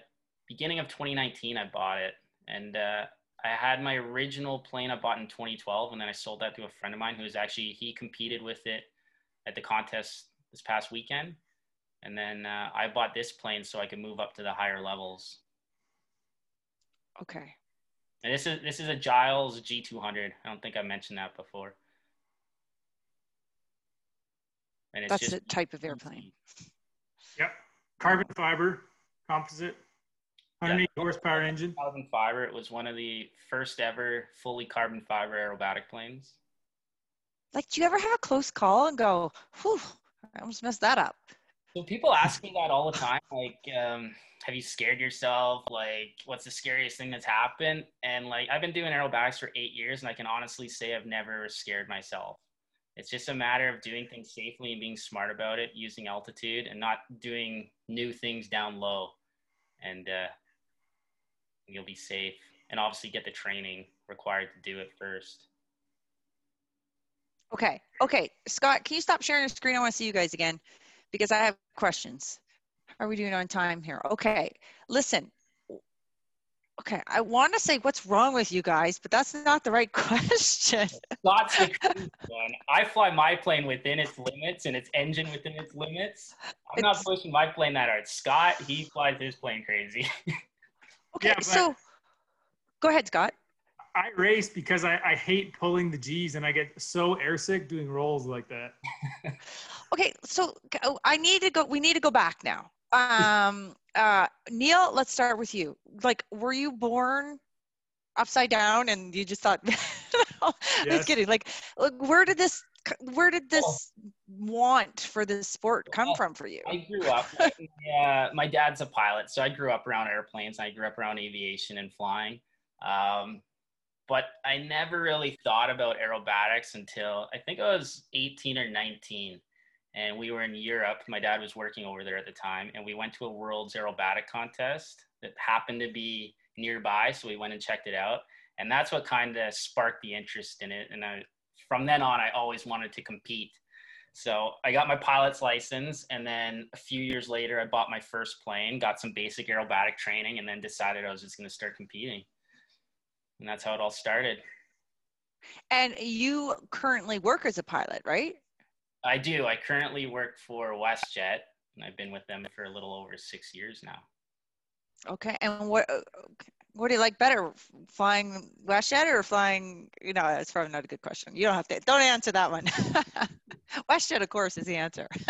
S2: beginning of 2019. I bought it, and uh, I had my original plane I bought in 2012, and then I sold that to a friend of mine who was actually he competed with it at the contest this past weekend, and then uh, I bought this plane so I could move up to the higher levels.
S1: Okay.
S2: And this is this is a Giles G200. I don't think I mentioned that before. And it's
S1: That's
S2: just
S1: the type of airplane.
S3: Yep. Carbon fiber composite, 180 horsepower engine.
S2: carbon fiber. It was one of the first ever fully carbon fiber aerobatic planes.
S1: Like, do you ever have a close call and go, whew, I almost messed that up?
S2: So people ask me that all the time. Like, um, have you scared yourself? Like, what's the scariest thing that's happened? And like, I've been doing aerobatics for eight years, and I can honestly say I've never scared myself. It's just a matter of doing things safely and being smart about it, using altitude, and not doing new things down low. And uh, you'll be safe. And obviously, get the training required to do it first.
S1: Okay. Okay. Scott, can you stop sharing your screen? I want to see you guys again because I have questions. How are we doing on time here? Okay. Listen. Okay. I want to say what's wrong with you guys, but that's not the right question.
S2: One. I fly my plane within its limits and its engine within its limits. I'm not pushing my plane that hard. Scott, he flies his plane crazy.
S1: Okay.
S3: Yeah,
S1: so go ahead, Scott.
S3: I race because I, I hate pulling the G's and I get so airsick doing rolls like that.
S1: Okay. So oh, I need to go. We need to go back now. Um, uh, Neil, let's start with you. Like, were you born upside down and you just thought, I was
S3: Yes.
S1: kidding. Like, like, where did this, where did this want for this sport come
S2: Well,
S1: from for you?
S2: I grew up. Yeah, my dad's a pilot, so I grew up around airplanes. I grew up around aviation and flying. Um, but I never really thought about aerobatics until I think I was 18 or 19. And we were in Europe. My dad was working over there at the time, and we went to a world's aerobatic contest that happened to be nearby. So we went and checked it out, and that's what kind of sparked the interest in it. And I, from then on, I always wanted to compete. So I got my pilot's license, and then a few years later, I bought my first plane, got some basic aerobatic training, and then decided I was just going to start competing. And that's how it all started.
S1: And you currently work as a pilot, right?
S2: I do. I currently work for WestJet, and I've been with them for a little over six years now.
S1: Okay, and what uh, what do you like better, flying WestJet or flying? You know, that's probably not a good question. You don't have to. Don't answer that one. WestJet, of course, is the answer.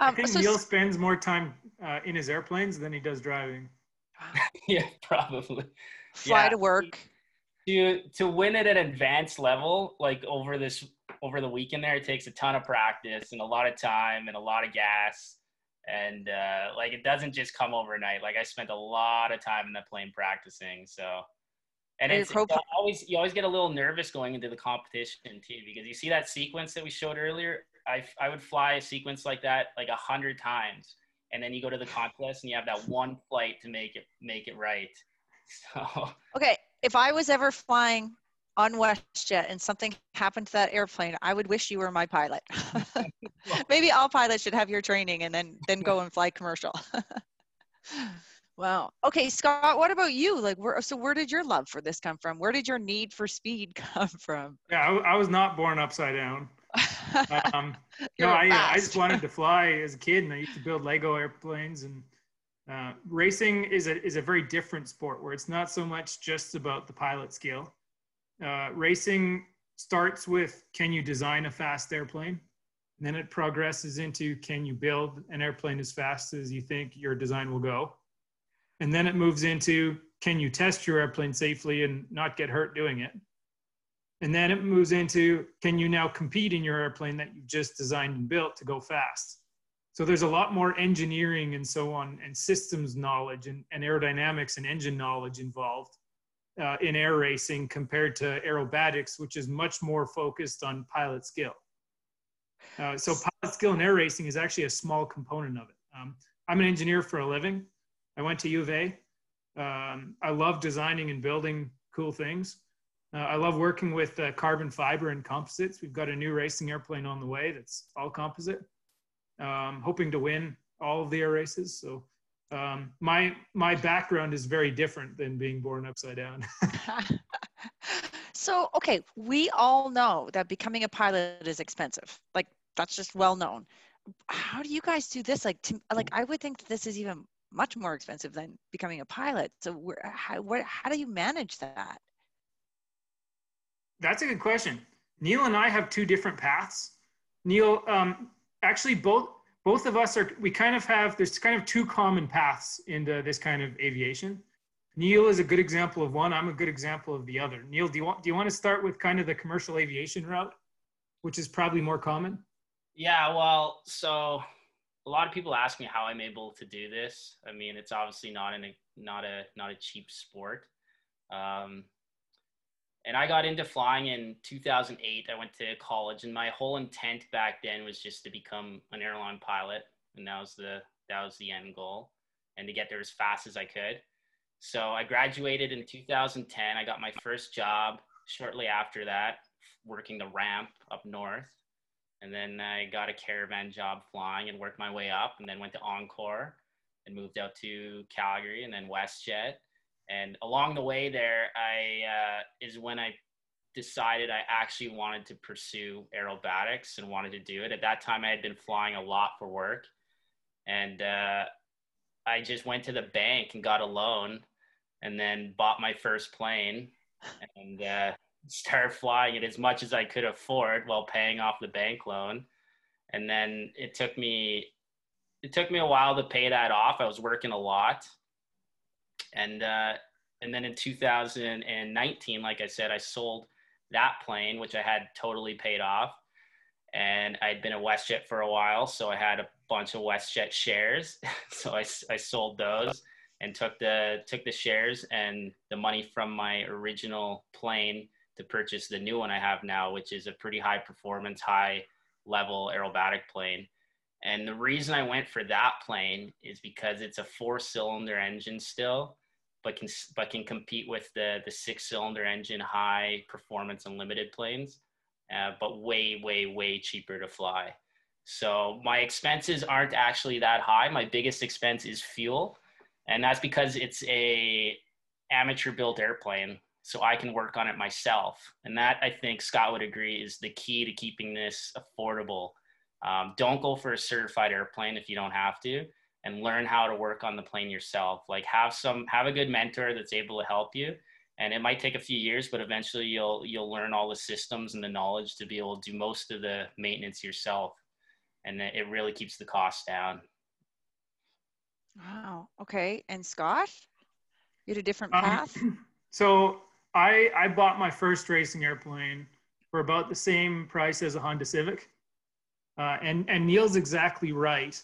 S3: I um, think so, Neil spends more time uh, in his airplanes than he does driving.
S2: yeah, probably.
S1: Fly yeah. to work.
S2: To to win at an advanced level, like over this over the weekend, there it takes a ton of practice and a lot of time and a lot of gas, and uh, like it doesn't just come overnight. Like I spent a lot of time in the plane practicing, so. And it's, it's always you always get a little nervous going into the competition too because you see that sequence that we showed earlier. I I would fly a sequence like that like a hundred times, and then you go to the contest and you have that one flight to make it make it right. So
S1: okay, if I was ever flying on WestJet and something happened to that airplane, I would wish you were my pilot. Maybe all pilots should have your training and then then go and fly commercial. wow. Okay, Scott, what about you? Like, where, so where did your love for this come from? Where did your need for speed come from?
S3: Yeah, I, I was not born upside down. um, no, I, I just wanted to fly as a kid, and I used to build Lego airplanes. And uh, racing is a is a very different sport where it's not so much just about the pilot skill. Uh, racing starts with can you design a fast airplane, and then it progresses into can you build an airplane as fast as you think your design will go, and then it moves into can you test your airplane safely and not get hurt doing it? And then it moves into can you now compete in your airplane that you've just designed and built to go fast? So there's a lot more engineering and so on, and systems knowledge and, and aerodynamics and engine knowledge involved uh, in air racing compared to aerobatics, which is much more focused on pilot skill. Uh, so pilot skill in air racing is actually a small component of it. Um, I'm an engineer for a living. I went to U of A. Um, I love designing and building cool things. Uh, I love working with uh, carbon fiber and composites. We've got a new racing airplane on the way that's all composite. Um, hoping to win all of the air races. So um, my my background is very different than being born upside down.
S1: so okay, we all know that becoming a pilot is expensive. Like that's just well known. How do you guys do this? Like to, like I would think this is even much more expensive than becoming a pilot. So how what, how do you manage that?
S3: That's a good question. Neil and I have two different paths. Neil, um, actually, both both of us are. We kind of have. There's kind of two common paths into this kind of aviation. Neil is a good example of one. I'm a good example of the other. Neil, do you want do you want to start with kind of the commercial aviation route, which is probably more common?
S2: Yeah. Well, so a lot of people ask me how I'm able to do this. I mean, it's obviously not a not a not a cheap sport. Um, and I got into flying in 2008. I went to college, and my whole intent back then was just to become an airline pilot, and that was the that was the end goal, and to get there as fast as I could. So I graduated in 2010. I got my first job shortly after that, working the ramp up north, and then I got a caravan job flying and worked my way up, and then went to Encore, and moved out to Calgary, and then WestJet and along the way there, I uh, is when I decided I actually wanted to pursue aerobatics and wanted to do it. At that time, I had been flying a lot for work, and uh, I just went to the bank and got a loan, and then bought my first plane, and uh, started flying it as much as I could afford while paying off the bank loan. And then it took me it took me a while to pay that off. I was working a lot and uh, and then in 2019, like I said, I sold that plane, which I had totally paid off. And I'd been a WestJet for a while, so I had a bunch of WestJet shares. so I, I sold those and took the took the shares and the money from my original plane to purchase the new one I have now, which is a pretty high performance, high level aerobatic plane. And the reason I went for that plane is because it's a four cylinder engine still but can but can compete with the the six cylinder engine high performance unlimited planes, uh, but way way way cheaper to fly. So my expenses aren't actually that high. My biggest expense is fuel, and that's because it's a amateur built airplane. so I can work on it myself. And that I think Scott would agree is the key to keeping this affordable. Um, don't go for a certified airplane if you don't have to, and learn how to work on the plane yourself. Like have some have a good mentor that's able to help you. And it might take a few years, but eventually you'll you'll learn all the systems and the knowledge to be able to do most of the maintenance yourself. And it really keeps the cost down.
S1: Wow. Okay. And Scott, you had a different um, path. Um,
S3: so I I bought my first racing airplane for about the same price as a Honda Civic. Uh, and and Neil's exactly right.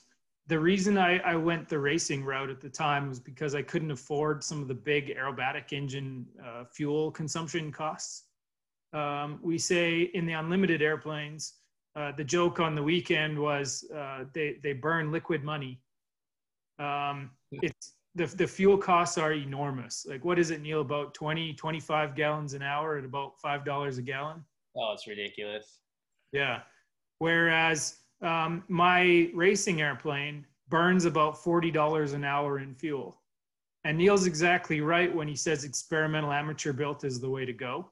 S3: The reason I, I went the racing route at the time was because I couldn't afford some of the big aerobatic engine uh, fuel consumption costs. Um, we say in the unlimited airplanes, uh, the joke on the weekend was uh, they they burn liquid money. Um, it's the, the fuel costs are enormous. Like what is it, Neil? About 20, 25 gallons an hour at about $5 a gallon.
S2: Oh, it's ridiculous.
S3: Yeah. Whereas um, my racing airplane burns about $40 an hour in fuel. And Neil's exactly right when he says experimental amateur built is the way to go.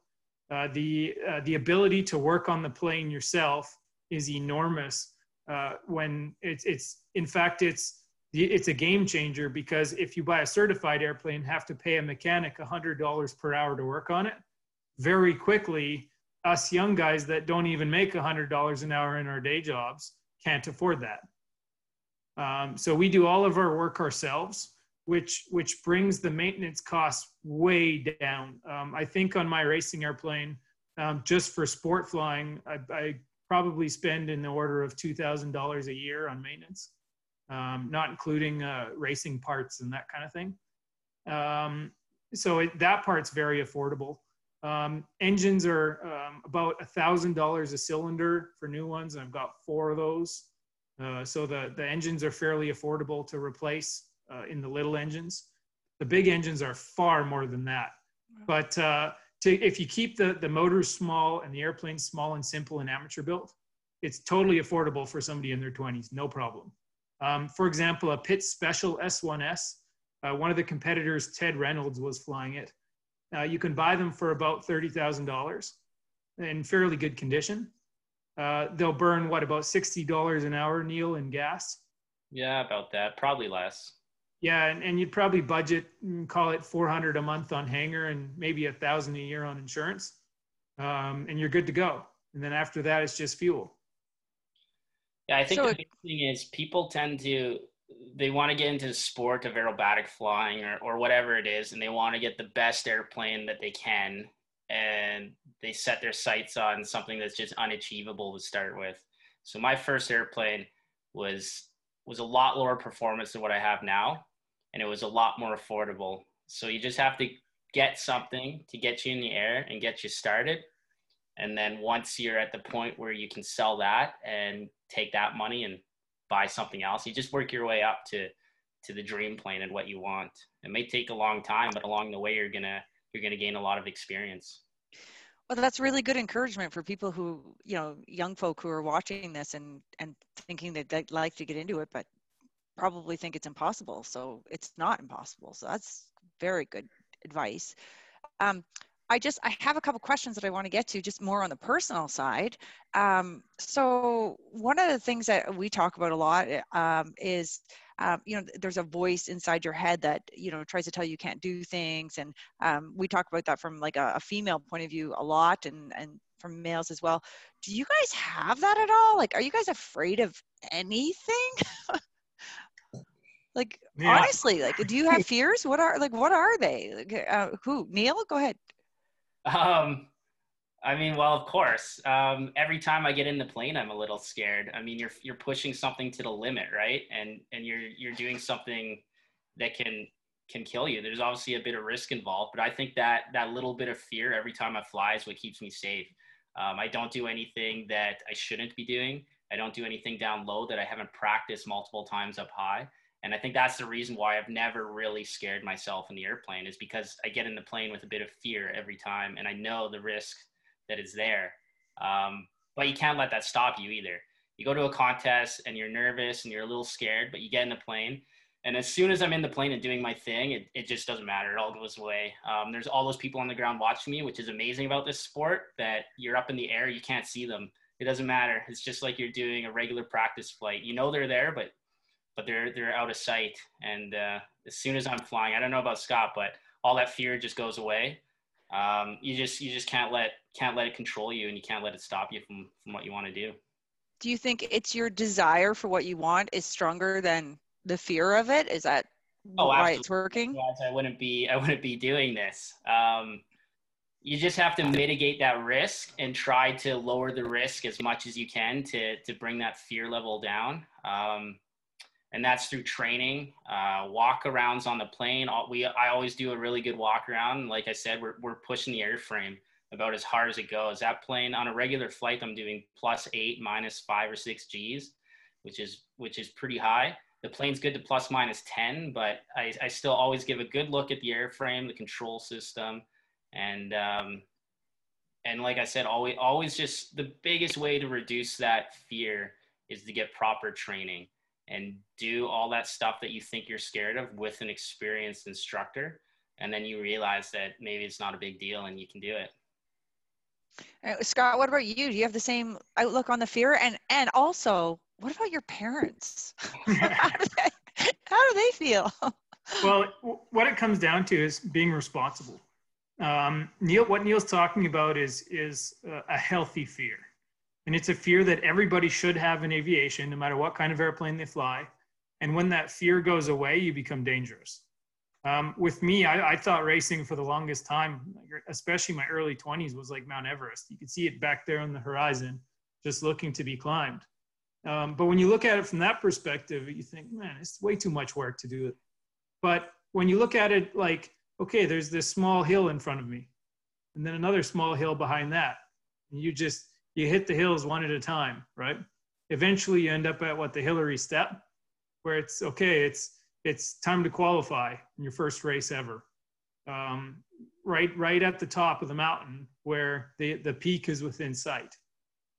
S3: Uh, the, uh, the ability to work on the plane yourself is enormous uh, when it's, it's, in fact, it's, it's a game changer because if you buy a certified airplane have to pay a mechanic $100 per hour to work on it very quickly us young guys that don't even make $100 an hour in our day jobs can't afford that um, so we do all of our work ourselves which which brings the maintenance costs way down um, i think on my racing airplane um, just for sport flying I, I probably spend in the order of $2000 a year on maintenance um, not including uh, racing parts and that kind of thing. Um, so it, that part's very affordable. Um, engines are um, about a thousand dollars a cylinder for new ones, and I've got four of those. Uh, so the the engines are fairly affordable to replace uh, in the little engines. The big engines are far more than that. But uh, to, if you keep the the motors small and the airplane small and simple and amateur built, it's totally affordable for somebody in their 20s, no problem. Um, for example, a Pitts Special S1S, uh, one of the competitors, Ted Reynolds, was flying it. Uh, you can buy them for about $30,000 in fairly good condition. Uh, they'll burn what about $60 an hour, Neil, in gas?
S2: Yeah, about that. Probably less.
S3: Yeah, and, and you'd probably budget, call it 400 a month on hangar and maybe a thousand a year on insurance. Um, and you're good to go. And then after that, it's just fuel.
S2: Yeah, I think so the big thing is people tend to they want to get into the sport of aerobatic flying or, or whatever it is, and they want to get the best airplane that they can, and they set their sights on something that's just unachievable to start with. So my first airplane was was a lot lower performance than what I have now, and it was a lot more affordable. So you just have to get something to get you in the air and get you started and then once you're at the point where you can sell that and take that money and buy something else. You just work your way up to to the dream plane and what you want. It may take a long time but along the way you're gonna you're gonna gain a lot of experience.
S1: Well that's really good encouragement for people who you know young folk who are watching this and and thinking that they'd like to get into it but probably think it's impossible. So it's not impossible. So that's very good advice. Um, I just I have a couple questions that I want to get to, just more on the personal side. Um, so one of the things that we talk about a lot um, is um, you know there's a voice inside your head that you know tries to tell you you can't do things, and um, we talk about that from like a, a, female point of view a lot, and and from males as well. Do you guys have that at all? Like, are you guys afraid of anything? like yeah. honestly like do you have fears what are like what are they like, uh, who neil go ahead
S2: um, I mean, well, of course. Um, every time I get in the plane, I'm a little scared. I mean, you're you're pushing something to the limit, right? And and you're you're doing something that can can kill you. There's obviously a bit of risk involved, but I think that that little bit of fear every time I fly is what keeps me safe. Um, I don't do anything that I shouldn't be doing. I don't do anything down low that I haven't practiced multiple times up high. And I think that's the reason why I've never really scared myself in the airplane is because I get in the plane with a bit of fear every time, and I know the risk that is there. Um, but you can't let that stop you either. You go to a contest and you're nervous and you're a little scared, but you get in the plane And as soon as I'm in the plane and doing my thing, it, it just doesn't matter. It all goes away. Um, there's all those people on the ground watching me, which is amazing about this sport that you're up in the air, you can't see them. It doesn't matter. It's just like you're doing a regular practice flight. You know they're there, but but they're they're out of sight. And uh, as soon as I'm flying, I don't know about Scott, but all that fear just goes away. Um, you just you just can't let can't let it control you, and you can't let it stop you from from what you want to do.
S1: Do you think it's your desire for what you want is stronger than the fear of it? Is that oh, why absolutely. it's working?
S2: Otherwise, I wouldn't be I wouldn't be doing this. Um, you just have to mitigate that risk and try to lower the risk as much as you can to to bring that fear level down. Um, and that's through training, uh, walk arounds on the plane. We I always do a really good walk around. Like I said, we're we're pushing the airframe about as hard as it goes. That plane on a regular flight, I'm doing plus eight, minus five or six G's, which is which is pretty high. The plane's good to plus minus 10, but I, I still always give a good look at the airframe, the control system, and um, and like I said, always always just the biggest way to reduce that fear is to get proper training and do all that stuff that you think you're scared of with an experienced instructor and then you realize that maybe it's not a big deal and you can do it
S1: uh, Scott, what about you? Do you have the same outlook on the fear? And and also, what about your parents? how, do they, how, do they, feel?
S3: well, what it comes down to is being responsible. Um, Neil, what Neil's talking about is is a healthy fear, and it's a fear that everybody should have in aviation, no matter what kind of airplane they fly. And when that fear goes away, you become dangerous. Um, with me, I, I, thought racing for the longest time, especially my early 20s, was like Mount Everest. You could see it back there on the horizon, just looking to be climbed. Um, but when you look at it from that perspective, you think, man, it's way too much work to do it. But when you look at it like, okay, there's this small hill in front of me, and then another small hill behind that, and you just you hit the hills one at a time, right? Eventually, you end up at what the Hillary step, where it's okay, it's it's time to qualify in your first race ever. Um, right, right at the top of the mountain where the, the peak is within sight.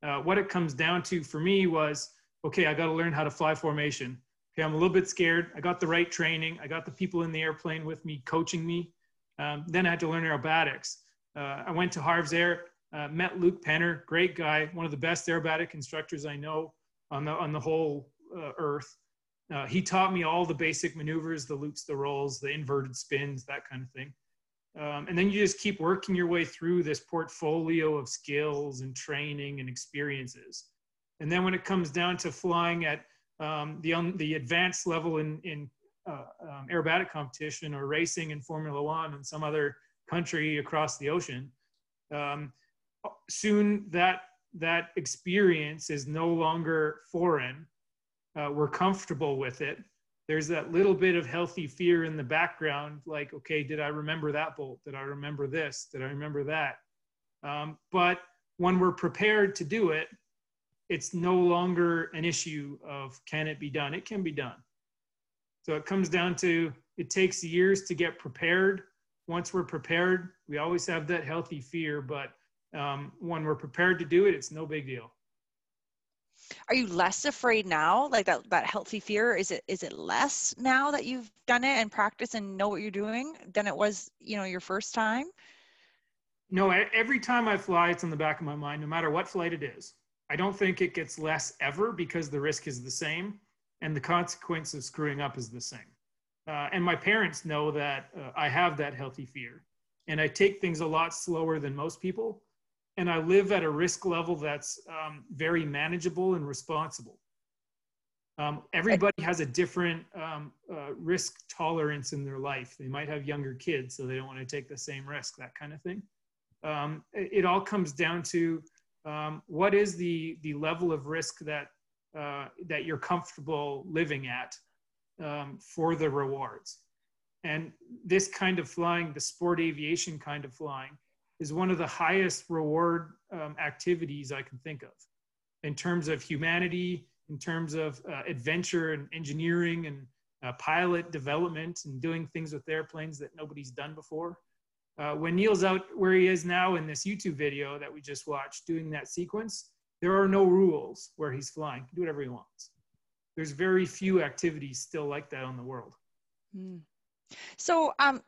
S3: Uh, what it comes down to for me was, okay, I got to learn how to fly formation. Okay, I'm a little bit scared. I got the right training. I got the people in the airplane with me coaching me. Um, then I had to learn aerobatics. Uh, I went to Harv's Air, uh, met Luke Penner, great guy, one of the best aerobatic instructors I know on the on the whole uh, earth. Uh, he taught me all the basic maneuvers, the loops, the rolls, the inverted spins, that kind of thing. Um, and then you just keep working your way through this portfolio of skills and training and experiences. And then when it comes down to flying at um, the, the advanced level in, in uh, um, aerobatic competition or racing in Formula One in some other country across the ocean, um, soon that, that experience is no longer foreign. Uh, we're comfortable with it. There's that little bit of healthy fear in the background like okay did i remember that bolt? Did i remember this? Did i remember that? Um, but when we're prepared to do it it's no longer an issue of can it be done? It can be done. So it comes down to it takes years to get prepared. Once we're prepared we always have that healthy fear but um, when we're prepared to do it it's no big deal.
S1: Are you less afraid now? Like that that healthy fear is it is it less now that you've done it and practice and know what you're doing than it was you know your first time?
S3: No every time i fly it's in the back of my mind no matter what flight it is. I don't think it gets less ever because the risk is the same and the consequence of screwing up is the same. Uh, and my parents know that uh, i have that healthy fear. And i take things a lot slower than most people and I live at a risk level that's um, very manageable and responsible. Um, everybody has a different um, uh, risk tolerance in their life. They might have younger kids, so they don't want to take the same risk, that kind of thing. Um, it, it, all comes down to um, what is the, the level of risk that, uh, that you're comfortable living at um, for the rewards. And this kind of flying, the sport aviation kind of flying, is one of the highest reward um, activities I can think of in terms of humanity, in terms of uh, adventure and engineering and uh, pilot development and doing things with airplanes that nobody's done before. Uh, when Neil's out where he is now in this YouTube video that we just watched doing that sequence, there are no rules where he's flying. He do whatever he wants. there's very few activities still like that in the world.
S1: Mm. So, um,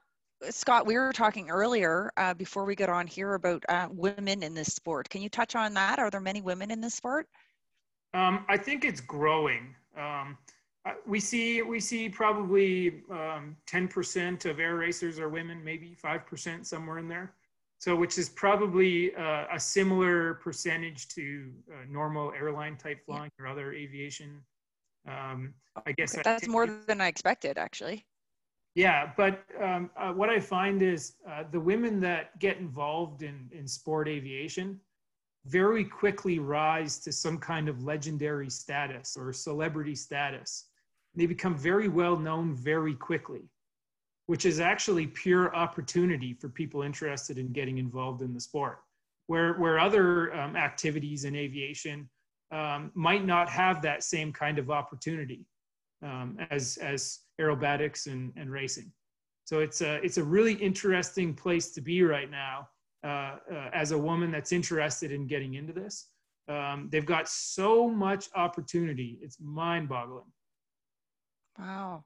S1: Scott, we were talking earlier uh, before we got on here about uh, women in this sport. Can you touch on that? Are there many women in this sport?
S3: Um, I think it's growing. Um, we see we see probably um, 10% of air racers are women, maybe 5% somewhere in there. So, which is probably uh, a similar percentage to uh, normal airline type flying yeah. or other aviation. Um, I guess
S1: that's more than I expected, actually.
S3: Yeah, but um, uh, what I find is uh, the women that get involved in, in sport aviation very quickly rise to some kind of legendary status or celebrity status. They become very well known very quickly, which is actually pure opportunity for people interested in getting involved in the sport. Where, where other um, activities in aviation um, might not have that same kind of opportunity um, as, as aerobatics and, and racing. So it's a, it's a really interesting place to be right now uh, uh, as a woman that's interested in getting into this. Um, they've got so much opportunity. It's mind boggling.
S1: Wow.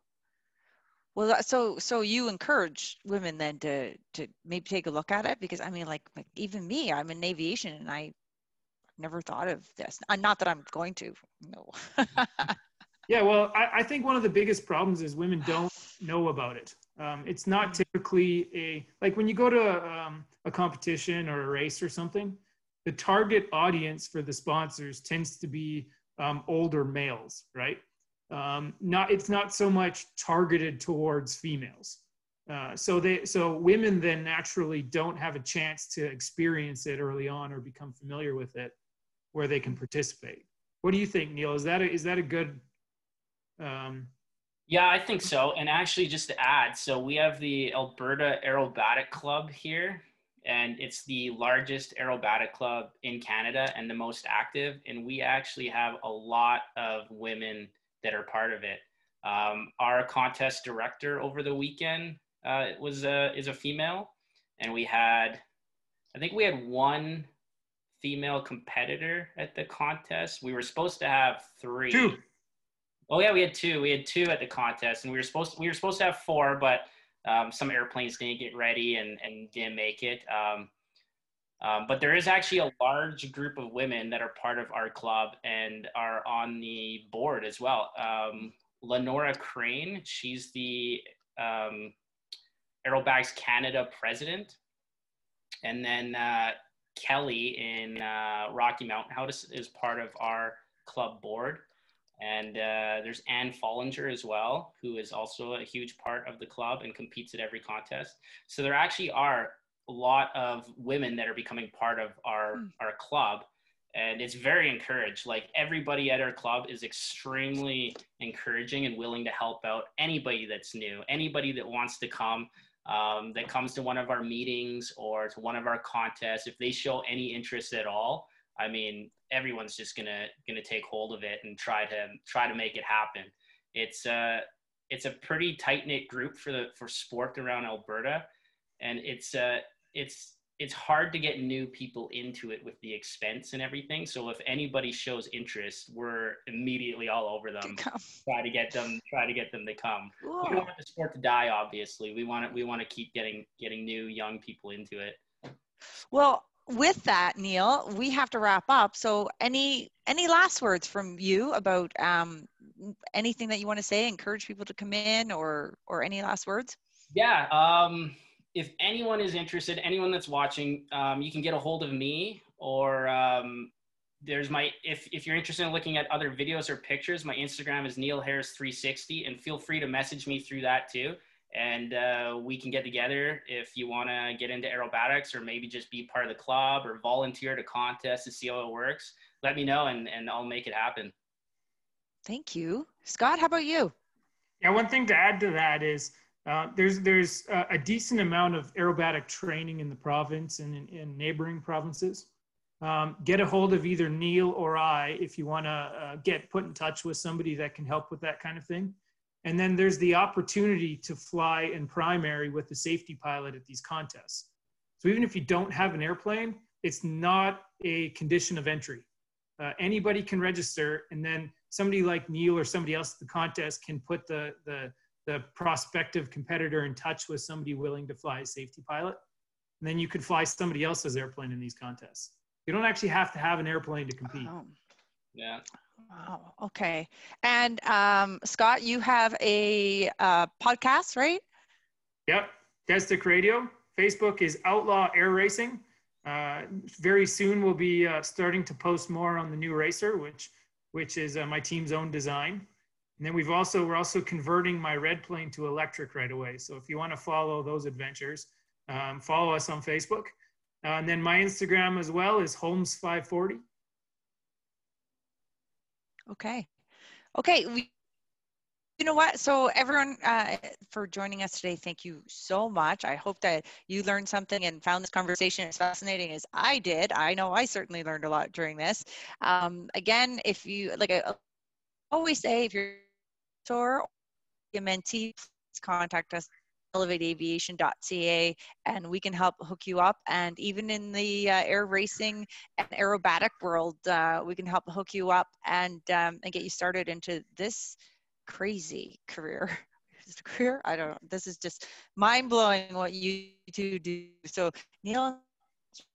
S1: Well, so so you encourage women then to to maybe take a look at it because I mean, like, like even me, I'm in aviation and I never thought of this. Uh, not that I'm going to. No.
S3: Yeah, well, I, I, think one of the biggest problems is women don't know about it. Um, it's not mm. typically a like when you go to um, a competition or a race or something. The target audience for the sponsors tends to be um, older males, right? Um, not it's not so much targeted towards females. Uh, so they so women then naturally don't have a chance to experience it early on or become familiar with it, where they can participate. What do you think, Neil? Is that a, is that a good um,
S2: yeah, I think so. And actually, just to add, so we have the Alberta Aerobatic Club here, and it's the largest aerobatic club in Canada and the most active. And we actually have a lot of women that are part of it. Um, our contest director over the weekend uh, was a, is a female, and we had, I think we had one female competitor at the contest. We were supposed to have three.
S3: Two.
S2: Oh yeah, we had two. We had two at the contest, and we were supposed to, we were supposed to have four, but um, some airplanes didn't get ready and and didn't make it. Um, um, but there is actually a large group of women that are part of our club and are on the board as well. Um, Lenora Crane, she's the um, Aerobatics Canada president, and then uh, Kelly in uh, Rocky Mountain House is part of our club board. And uh, there's Anne Follinger as well, who is also a huge part of the club and competes at every contest. So there actually are a lot of women that are becoming part of our, mm. our club. And it's very encouraged. Like everybody at our club is extremely encouraging and willing to help out anybody that's new, anybody that wants to come, um, that comes to one of our meetings or to one of our contests. If they show any interest at all, I mean, everyone's just gonna gonna take hold of it and try to try to make it happen. It's uh it's a pretty tight knit group for the for sport around Alberta, and it's uh it's it's hard to get new people into it with the expense and everything. So if anybody shows interest, we're immediately all over them. Try to get them, try to get them to come. Whoa. We don't want the sport to die. Obviously, we want it. We want to keep getting getting new young people into it.
S1: Well, with that, Neil, we have to wrap up. So, any any last words from you about um, anything that you want to say? Encourage people to come in, or or any last words?
S2: Yeah. Um, if anyone is interested, anyone that's watching, um, you can get a hold of me, or um, there's my if if you're interested in looking at other videos or pictures, my Instagram is Neil Harris 360, and feel free to message me through that too and uh, we can get together if you want to get into aerobatics or maybe just be part of the club or volunteer to contest to see how it works. Let me know and, and i'll make it happen.
S1: Thank you. Scott how about you?
S3: Yeah one thing to add to that is uh, there's there's a, a, decent amount of aerobatic training in the province and in, in neighboring provinces. Um, get a hold of either neil or i if you want to uh, get put in touch with somebody that can help with that kind of thing and then there's the opportunity to fly in primary with the safety pilot at these contests. So even if you don't have an airplane, it's not a condition of entry. Uh, anybody can register, and then somebody like Neil or somebody else at the contest can put the, the, the prospective competitor in touch with somebody willing to fly a safety pilot. And then you could fly somebody else's airplane in these contests. You don't actually have to have an airplane to compete.
S1: Oh,
S2: Yeah.
S1: Wow. Okay. And um, Scott, you have a uh, podcast, right?
S3: Yep, Destic Radio. Facebook is Outlaw Air Racing. Uh, very soon we'll be uh, starting to post more on the new racer, which which is uh, my team's own design. And then we've also we're also converting my red plane to electric right away. So if you want to follow those adventures, um, follow us on Facebook. Uh, and then my Instagram as well is Holmes540.
S1: Okay. Okay. We, you know what? So everyone uh, for joining us today, thank you so much. I hope that you learned something and found this conversation as fascinating as I did. I know I certainly learned a lot during this. Um, again, if you like, I always say, if you're a mentor or a mentee, please contact us elevateaviation.ca and we can help hook you up. And even in the uh, air racing and aerobatic world uh, we can help hook you up and um, and get you started into this crazy career. Is it career? I don't know. This is just mind-blowing what you two do. So neil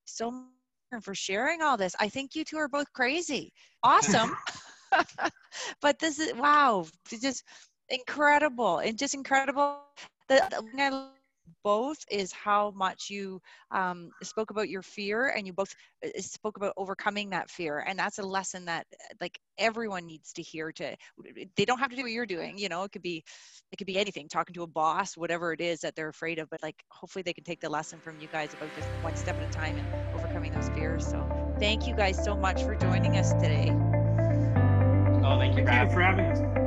S1: so much for sharing all this. I think you two are both crazy. Awesome. But this is wow just incredible. And just incredible the, the thing I both is how much you um, spoke about your fear and you both uh, spoke about overcoming that fear. And that's a lesson that uh, like everyone needs to hear to they don't have to do what you're doing you know it could be it could be anything talking to a boss whatever it is that they're afraid of but like hopefully they can take the lesson from you guys about just one step at a time and overcoming those fears. So thank you guys so much for joining us today.
S2: Oh, Thank you
S3: for having us.